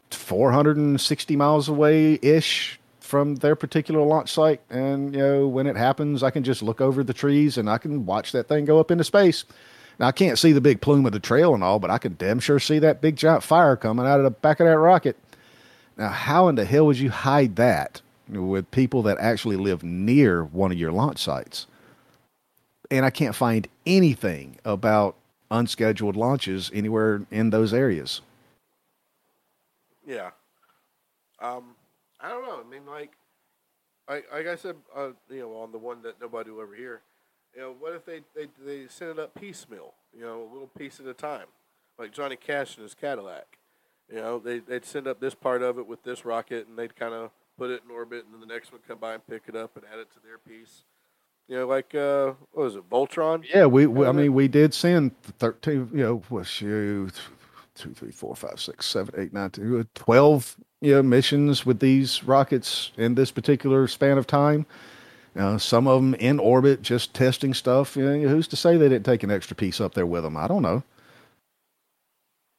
S4: 460 miles away ish from their particular launch site, and you know when it happens, I can just look over the trees and I can watch that thing go up into space. Now I can't see the big plume of the trail and all, but I can damn sure see that big giant fire coming out of the back of that rocket. Now, how in the hell would you hide that with people that actually live near one of your launch sites? And I can't find anything about unscheduled launches anywhere in those areas.
S3: Yeah. Um, I don't know. I mean, like, like, like I said, uh, you know, on the one that nobody will ever hear, you know, what if they, they, they send it up piecemeal, you know, a little piece at a time, like Johnny Cash and his Cadillac. You know, they, they'd send up this part of it with this rocket, and they'd kind of put it in orbit, and then the next one come by and pick it up and add it to their piece. You know, like uh, what was it, Voltron?
S4: Yeah, we, we I mean, we did send thirteen. You know, was you two, three, four, five, six, seven, eight, nine, two, 12 you know, missions with these rockets in this particular span of time. Uh, some of them in orbit, just testing stuff. You know, who's to say they didn't take an extra piece up there with them? I don't know.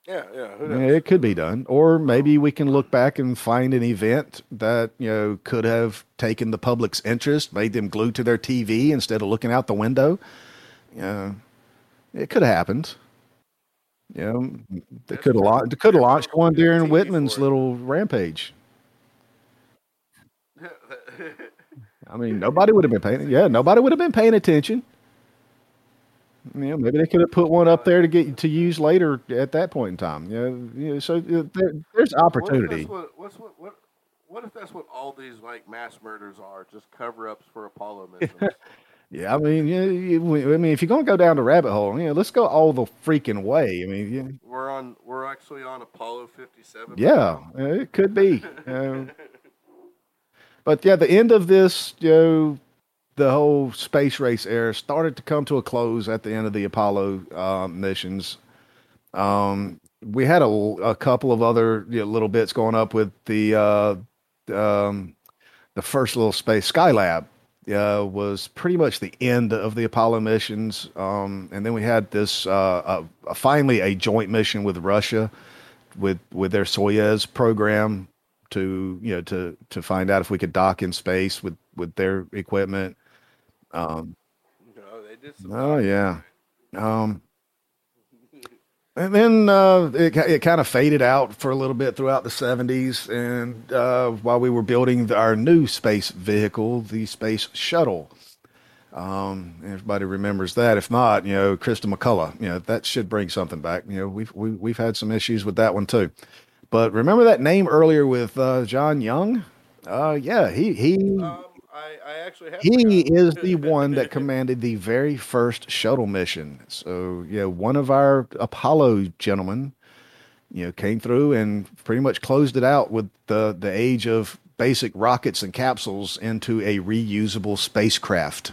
S3: Yeah, yeah,
S4: yeah, it could be done, or maybe we can look back and find an event that you know could have taken the public's interest, made them glued to their TV instead of looking out the window. Yeah, it could have happened. You know, they could have launched, could have launched one during Whitman's little rampage. *laughs* I mean, nobody would have been paying. Yeah, nobody would have been paying attention. Yeah, maybe they could have put one up there to get to use later at that point in time. Yeah, yeah. So uh, there, there's opportunity.
S3: What if, what, what, what if that's what all these like mass murders are? Just cover ups for Apollo missions. *laughs*
S4: Yeah, I mean, yeah, I mean, if you're gonna go down the rabbit hole, yeah, let's go all the freaking way. I mean, yeah.
S3: we're on, we're actually on Apollo 57.
S4: Yeah, it could be. *laughs* but yeah, the end of this, you know, the whole space race era started to come to a close at the end of the Apollo uh, missions. Um, we had a, a couple of other you know, little bits going up with the uh, um, the first little space Skylab uh, was pretty much the end of the Apollo missions. Um, and then we had this uh, finally a joint mission with Russia with with their Soyuz program to you know to to find out if we could dock in space with with their equipment. Um,
S3: no, they did.
S4: oh yeah. Um, and then uh, it it kind of faded out for a little bit throughout the 70s, and uh, while we were building the, our new space vehicle, the space shuttle. Um, everybody remembers that. If not, you know, Christa McCulloch, you know, that should bring something back. You know, we've we, have we have had some issues with that one too. But remember that name earlier with uh, John Young? Uh, yeah, he he.
S3: Um I, I actually have.
S4: He is the one that commanded the very first shuttle mission. So yeah, one of our Apollo gentlemen, you know, came through and pretty much closed it out with the the age of basic rockets and capsules into a reusable spacecraft.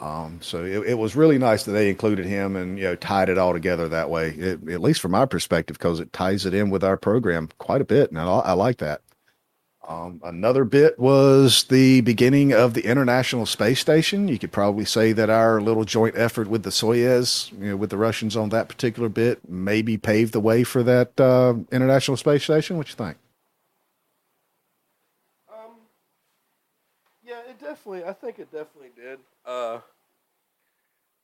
S4: Um, so it, it, was really nice that they included him and you know tied it all together that way. It, at least from my perspective, because it ties it in with our program quite a bit, and I, I like that. Um, another bit was the beginning of the International Space Station. You could probably say that our little joint effort with the Soyuz, you know, with the Russians on that particular bit, maybe paved the way for that uh, International Space Station. What you think?
S3: Um, yeah, it definitely. I think it definitely did. Uh,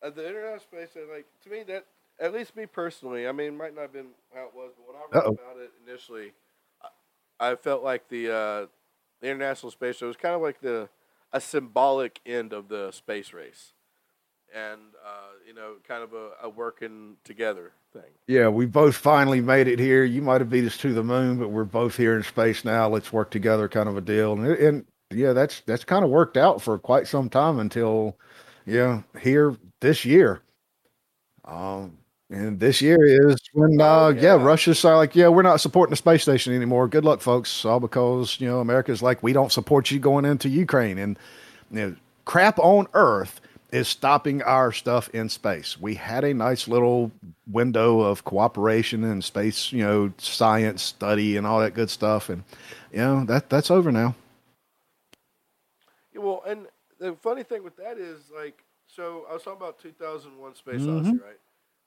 S3: uh, the International Space Station, like to me, that at least me personally, I mean, it might not have been how it was, but when I read Uh-oh. about it initially I felt like the uh, the International Space Show was kind of like the a symbolic end of the space race, and uh, you know, kind of a, a, working together thing.
S4: Yeah, we both finally made it here. You might have beat us to the moon, but we're both here in space now. Let's work together, kind of a deal. And, and yeah, that's that's kind of worked out for quite some time until yeah here this year. Um, and this year is when, uh, oh, yeah. yeah, Russia's like, yeah, we're not supporting the space station anymore. Good luck, folks. All because you know America's like, we don't support you going into Ukraine, and you know, crap on Earth is stopping our stuff in space. We had a nice little window of cooperation and space, you know, science study and all that good stuff, and you know that that's over now.
S3: Yeah, well, and the funny thing with that is like, so I was talking about 2001: Space
S4: Mhm.
S3: Odyssey, right?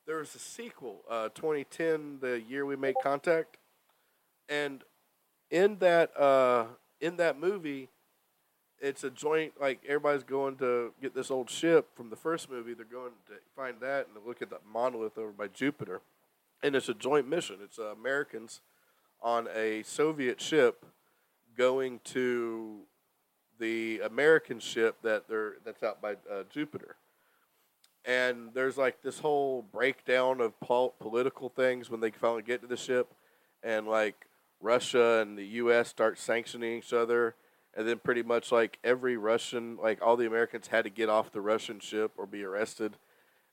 S3: There was a sequel, uh, 2010, the year we made contact, and in that uh, in that movie, it's a joint. Like everybody's going to get this old ship from the first movie. They're going to find that and look at that monolith over by Jupiter, and it's a joint mission. It's uh, Americans on a Soviet ship going to the American ship that they're that's out by uh, Jupiter. And there's like this whole breakdown of pol- political things when they finally get to the ship, and like Russia and the U.S. start sanctioning each other, and then pretty much like every Russian, like all the Americans had to get off the Russian ship or be arrested,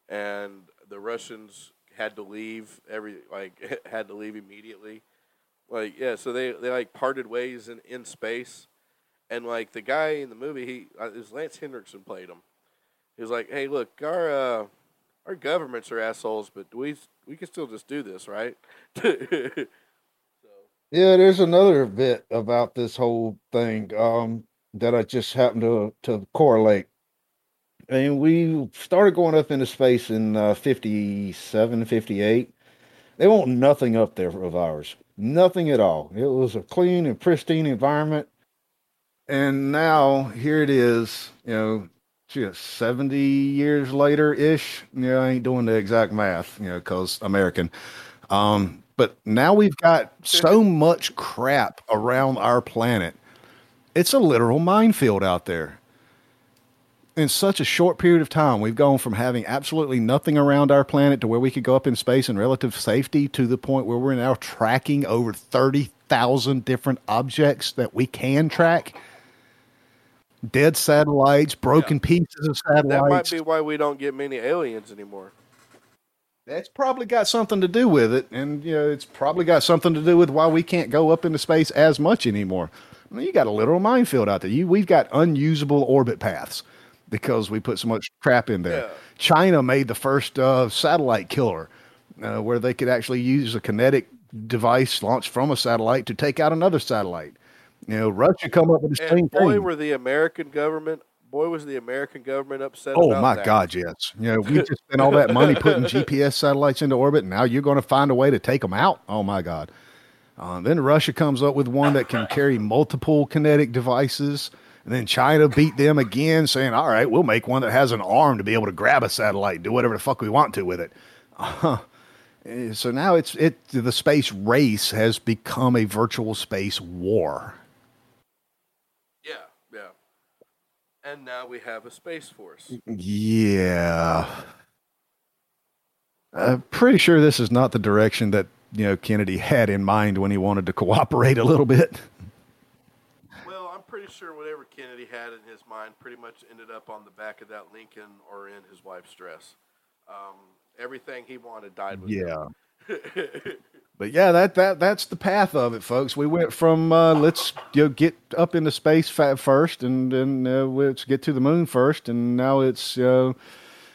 S3: and the Russians had to leave every like *laughs* had to leave immediately. Like yeah, so they they like parted ways in in space and like the guy in the movie, he uh, it Lance Henriksen played him. He was like, "Hey, look, our uh, our governments are assholes, but we we can still just do this, right?" *laughs*
S5: Yeah, there's another bit about this whole thing um, that I just happened to to correlate. I And we started going up into space in uh, 57, 58. They want nothing up there of ours. Nothing at all. It was a clean and pristine environment.
S4: And now here it is, you know, just 70 years later ish. You know, I ain't doing the exact math, you know, because American. Um, but now we've got so *laughs* much crap around our planet. It's a literal minefield out there. In such a short period of time, we've gone from having absolutely nothing around our planet to where we could go up in space in relative safety to the point where we're now tracking over 30,000 different objects that we can track. Dead satellites, broken pieces of satellites.
S3: that might be why we don't get many aliens anymore.
S4: That's probably got something to do with it, and you know, it's probably got something to do with why we can't go up into space as much anymore. I mean, you got a literal minefield out there. You, we've got unusable orbit paths because we put so much crap in there.
S3: Yeah.
S4: China made the first uh, satellite killer, uh, where they could actually use a kinetic device launched from a satellite to take out another satellite. You know, Russia come up with the same
S3: boy,
S4: thing.
S3: were the American government, boy, was the American government upset.
S4: Oh my
S3: that.
S4: God, yes. You know, we just spent all that money *laughs* putting GPS satellites into orbit, and now you're going to find a way to take them out. Oh my God. Uh, then Russia comes up with one that can carry multiple kinetic devices. And then China beat them again, saying, "All right, we'll make one that has an arm to be able to grab a satellite, and do whatever the fuck we want to with it." Uh, so now it's it. The space race has become a virtual space war.
S3: Yeah, yeah. And now we have a space force.
S4: Yeah. I'm pretty sure this is not the direction that, you know, Kennedy had in mind when he wanted to cooperate a little bit.
S3: Well, I'm pretty sure whatever Kennedy had in his mind pretty much ended up on the back of that Lincoln or in his wife's dress. Um, everything he wanted died with him.
S4: Yeah. *laughs* But yeah, that that that's the path of it, folks. We went from uh, let's you know, get up into space fa- first, and then uh, let's get to the moon first, and now it's uh,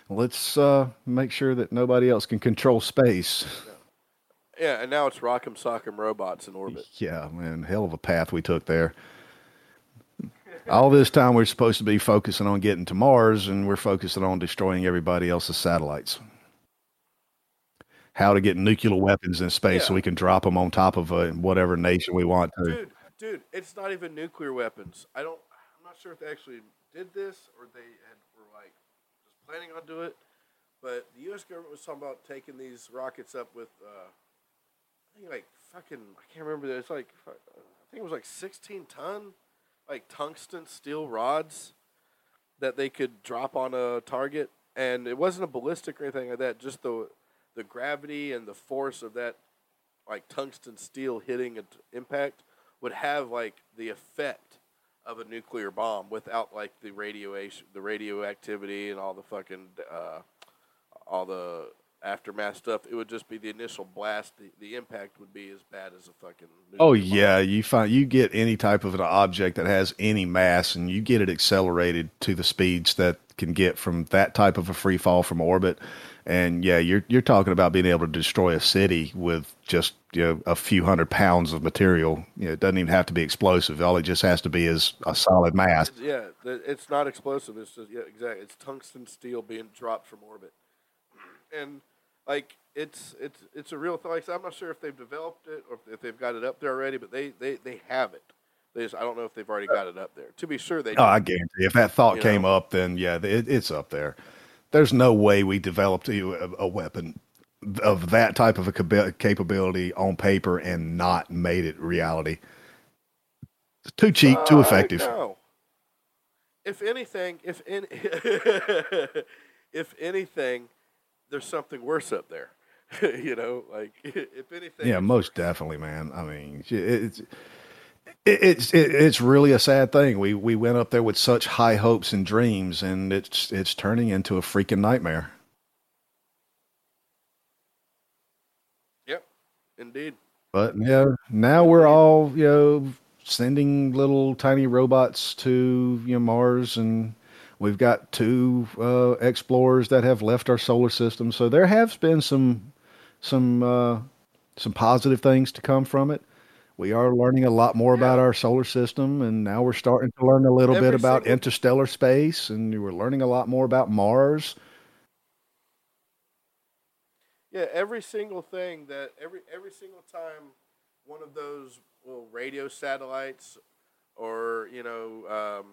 S4: let's uh, make sure that nobody else can control space.
S3: Yeah, and now it's Rock'em Sock'em robots in orbit.
S4: Yeah, man, hell of a path we took there. All this time we're supposed to be focusing on getting to Mars, and we're focusing on destroying everybody else's satellites. How to get nuclear weapons in space so we can drop them on top of uh, whatever nation we want to.
S3: Dude, dude, it's not even nuclear weapons. I don't. I'm not sure if they actually did this or they had were like just planning on doing it. But the U.S. government was talking about taking these rockets up with, uh, I think like fucking, I can't remember. It's like I think it was like 16 ton, like tungsten steel rods that they could drop on a target, and it wasn't a ballistic or anything like that. Just the the gravity and the force of that like tungsten steel hitting an impact would have like the effect of a nuclear bomb without like the radiation, the radioactivity, and all the fucking uh, all the aftermath stuff. It would just be the initial blast. The, the impact would be as bad as a fucking.
S4: Oh
S3: bomb.
S4: yeah, you find you get any type of an object that has any mass, and you get it accelerated to the speeds that can get from that type of a free fall from orbit. And yeah, you're you're talking about being able to destroy a city with just you know a few hundred pounds of material. You know, it doesn't even have to be explosive. All it just has to be is a solid mass.
S3: Yeah, it's not explosive. It's just yeah, exactly. It's tungsten steel being dropped from orbit, and like it's it's it's a real thing. Like I'm not sure if they've developed it or if they've got it up there already, but they they, they have it. They just I don't know if they've already got it up there. To be sure, they.
S4: Oh. I guarantee if that thought
S3: You
S4: came
S3: know?
S4: up, then yeah, it, it's up there. There's no way we developed a, a weapon of that type of a capability on paper and not made it reality. It's too cheap, too
S3: Uh,
S4: effective.
S3: No. If anything, if any, *laughs* if anything, there's something worse up there. *laughs* you know, like *laughs* if anything.
S4: Yeah, most definitely, man. I mean, it- it's it, it's it, it's really a sad thing. We we went up there with such high hopes and dreams, and it's it's turning into a freaking nightmare.
S3: Yep, indeed.
S4: But yeah, now we're all you know sending little tiny robots to you know Mars, and we've got two uh, explorers that have left our solar system. So there has been some some uh, some positive things to come from it. We are learning a lot more about our solar system, and now we're starting to learn a little bit about
S3: single-
S4: interstellar space, and we're learning a lot more about Mars.
S3: Yeah, every single thing that every every single time one of those little radio satellites or you know um,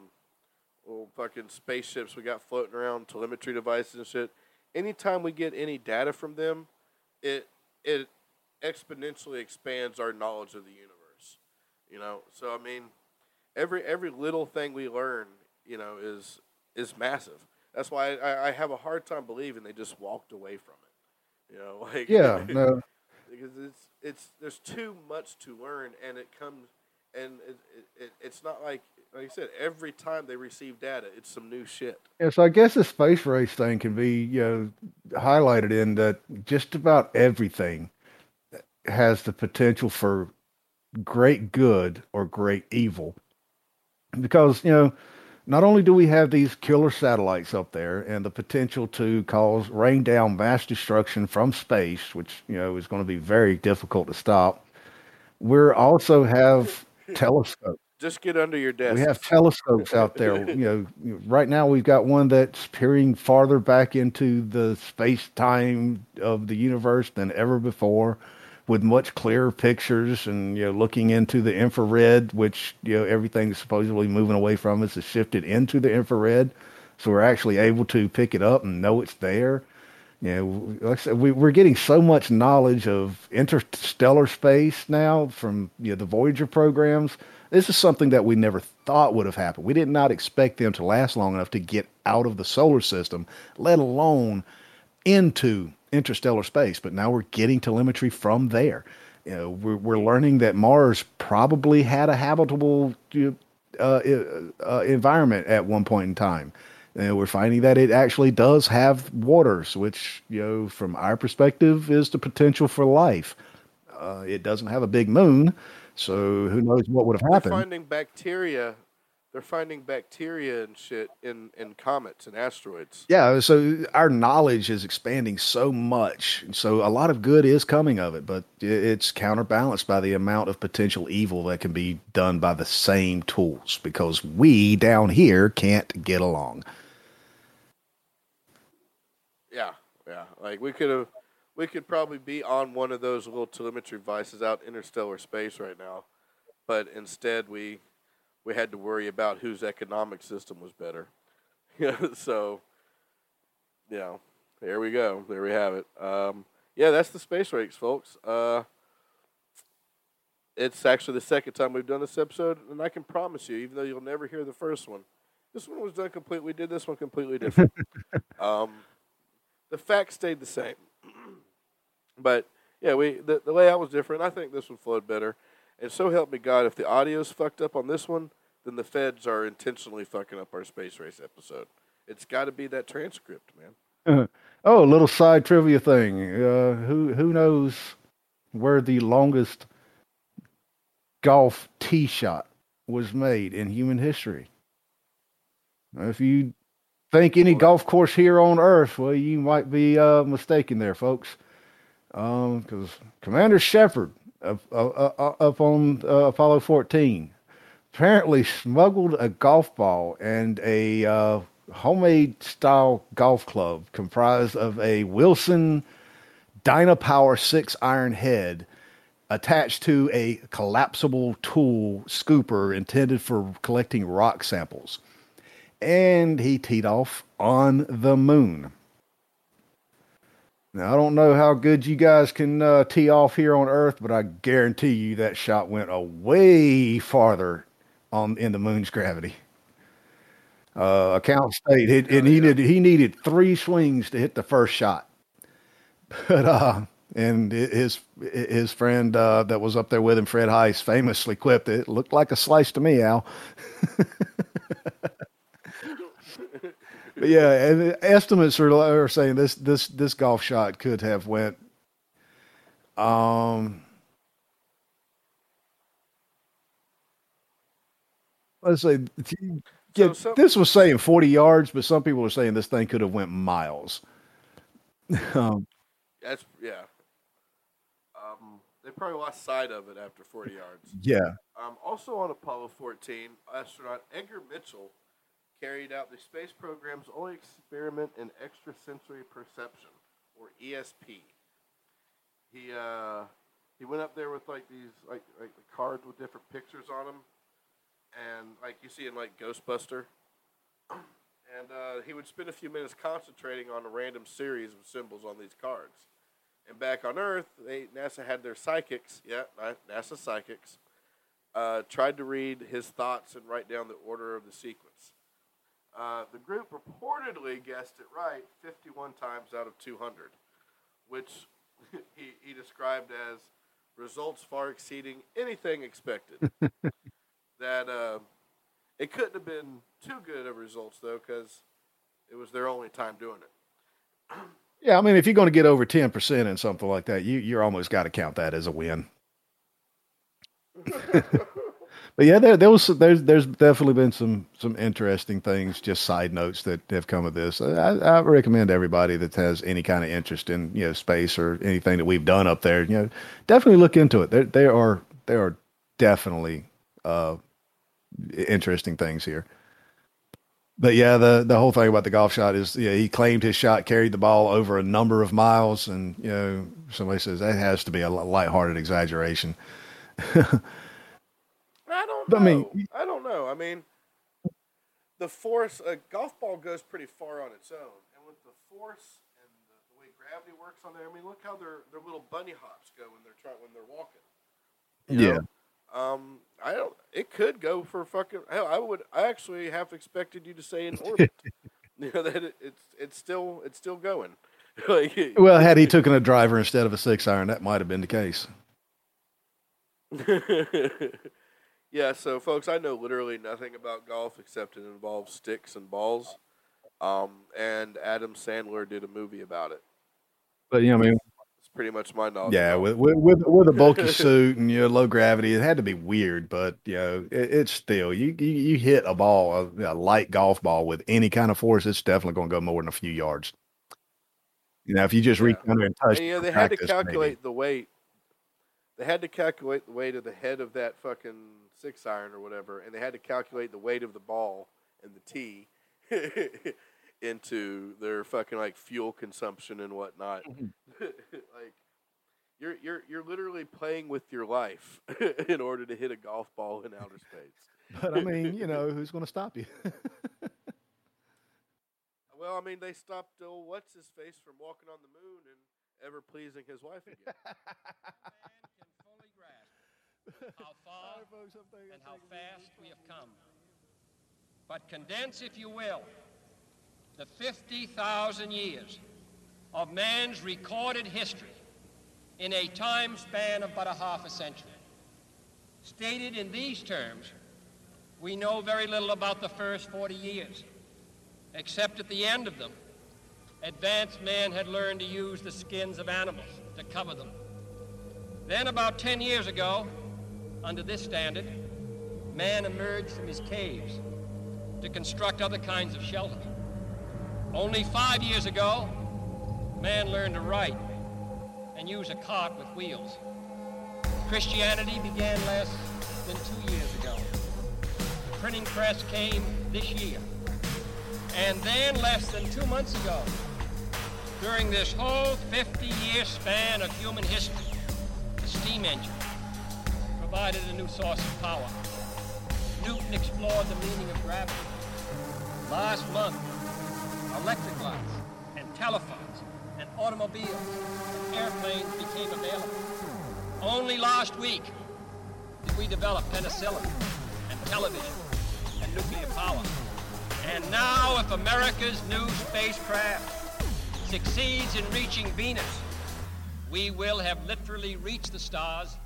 S3: little fucking spaceships we got floating around, telemetry devices and shit. Anytime we get any data from them, it it exponentially expands our knowledge of the universe. You know, so I mean, every every little thing we learn, you know, is is massive. That's why I, I have a hard time believing they just walked away from it. You know, *laughs* like
S4: Yeah, no, *laughs*
S3: because it's it's there's too much to learn, and it comes and it, it, it, it's not like like you said every time they receive data, it's some new shit.
S4: Yeah, so I guess the space race thing can be, you know, highlighted in that just about everything has the potential for great good or great evil. Because, you know, not only do we have these killer satellites up there and the potential to cause rain down mass destruction from space, which, you know, is going to be very difficult to stop, we also have telescopes.
S3: Just get under your desk.
S4: We have telescopes out there. You *laughs* know, you know, right now we've got one that's peering farther back into the space time of the universe than ever before, with much clearer pictures and you know looking into the infrared, which you know supposedly moving away from us is shifted into the infrared, so we're actually able to pick it up and know it's there. You know, like I said, we, we're getting so much knowledge of interstellar space now from you know the Voyager programs. This is something that we never thought would have happened. We did not expect them to last long enough to get out of the solar system, let alone into interstellar space. But now we're getting telemetry from there. You know, we're, we're learning that Mars probably had a habitable uh, uh, environment at one point in time. And we're finding that it actually does have waters, which, you know, from our perspective, is the potential for life. Uh, it doesn't have a big moon, so who knows what would have happened.
S3: finding bacteria. They're finding bacteria and shit in, in comets and asteroids.
S4: Yeah, so our knowledge is expanding so much. So a lot of good is coming of it, but it's counterbalanced by the amount of potential evil that can be done by the same tools because we down here can't get along.
S3: Yeah, yeah. Like we could have, we could probably be on one of those little telemetry devices out in interstellar space right now, but instead we we had to worry about whose economic system was better. *laughs* so, you know, there we go. There we have it. Um, yeah, that's the space race, folks. Uh, it's actually the second time we've done this episode, and I can promise you, even though you'll never hear the first one, this one was done completely. We did this one completely different. *laughs* um, the facts stayed the same, *clears throat* but yeah, we the, the layout was different. I think this one flowed better, and so help me God, if the audio's fucked up on this one, then the feds are intentionally fucking up our space race episode. It's got to be that transcript, man. *laughs*
S4: Oh, a little side trivia thing. Uh, who who knows where the longest golf tee shot was made in human history? If you think any golf course here on Earth, well, you might be uh, mistaken there, folks. Because um, Commander Shepard up, up on uh, Apollo 14 apparently smuggled a golf ball and a uh, homemade style golf club comprised of a Wilson Dynapower six iron head attached to a collapsible tool scooper intended for collecting rock samples. And he teed off on the moon. Now, I don't know how good you guys can uh, tee off here on Earth, but I guarantee you that shot went a way farther on in the moon's gravity. Uh, account state, it, and he needed he needed three swings to hit the first shot. But uh, and his his friend uh, that was up there with him, Fred Heist, famously quipped, "It looked like a slice to me, Al." *laughs* but yeah, and estimates are, are saying this this this golf shot could have went. Um, let's say, yeah, so this was saying forty yards, but some people are saying this thing could have went miles. *laughs*
S3: um, That's yeah. Um, they probably lost sight of it after forty yards.
S4: Yeah.
S3: Um, also on Apollo 14, astronaut Edgar Mitchell carried out the space program's only experiment in extrasensory perception, or ESP. He uh, he went up there with like these like like cards with different pictures on them, and like you see in like Ghostbuster. And uh, he would spend a few minutes concentrating on a random series of symbols on these cards. And back on Earth, they NASA had their psychics, yeah, NASA psychics, uh, tried to read his thoughts and write down the order of the sequence. Uh, the group reportedly guessed it right 51 times out of 200, which *laughs* he, he described as results far exceeding anything expected. *laughs* that uh, it couldn't have been too good of results, though, because it was their only time doing it. *clears throat*
S4: yeah, I mean, if you're going to get over 10% in something like that, you, you're almost got to count that as a win. *laughs* but yeah, there, there was there's there's definitely been some some interesting things, just side notes that have come of this. I, I recommend everybody that has any kind of interest in you know space or anything that we've done up there, you know, definitely look into it. There there are there are definitely uh, interesting things here. But yeah, the the whole thing about the golf shot is yeah, he claimed his shot carried the ball over a number of miles, and you know somebody says that has to be a lighthearted exaggeration. *laughs*
S3: don't know. I mean, I don't know. I mean, the force, a golf ball goes pretty far on its own, and with the force and the, the way gravity works on there, I mean, look how their their little bunny hops go when they're trying when they're walking.
S4: yeah.
S3: Know? Um, I don't. It could go for fucking. Hell, I would. I actually have expected you to say in orbit. *laughs* *laughs* you know that it, it's it's still it's still going. *laughs*
S4: like, well, had he taken a driver instead of a six iron, that might have been the case.
S3: Yeah, so folks, I know literally nothing about golf except it involves sticks and balls. Um, and Adam Sandler did a movie about it.
S4: But you know, I mean,
S3: it's pretty much my knowledge.
S4: Yeah, with, with with with a bulky *laughs* suit and you know low gravity, it had to be weird. But you know, it, it's still you, you you hit a ball, a, a light golf ball with any kind of force, it's definitely going to go more than a few yards. You know, if you just yeah. reach under and touch,
S3: and, yeah, they practice, had to calculate maybe. the weight. They had to calculate the weight of the head of that fucking six iron or whatever, and they had to calculate the weight of the ball and the tee *laughs* into their fucking like fuel consumption and whatnot. Mm-hmm. *laughs* like you're you're you're literally playing with your life *laughs* in order to hit a golf ball in outer space.
S4: But I mean, you know, who's going to stop you?
S3: well, I mean, they stopped uh, what's his face from walking on the moon and ever pleasing his wife again.
S1: How *laughs* far and how fast we have come. But condense, if you will, the 50,000 years of man's recorded history in a time span of but a half a century. Stated in these terms, we know very little about the first 40 years, except at the end of them, advanced man had learned to use the skins of animals to cover them. Then about 10 years ago, under this standard, man emerged from his caves to construct other kinds of shelter. Only five years ago, man learned to write and use a cart with wheels. Christianity began less than two years ago. The printing press came this year. And then less than two months ago, during this whole 50-year span of human history, the steam engine provided a new source of power. Newton explored the meaning of gravity. Last month, electric lights and telephones and automobiles and airplanes became available. Only last week did we develop penicillin and television and nuclear power. And now if America's new spacecraft succeeds in reaching Venus, we will have literally reached the stars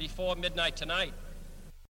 S1: before midnight tonight.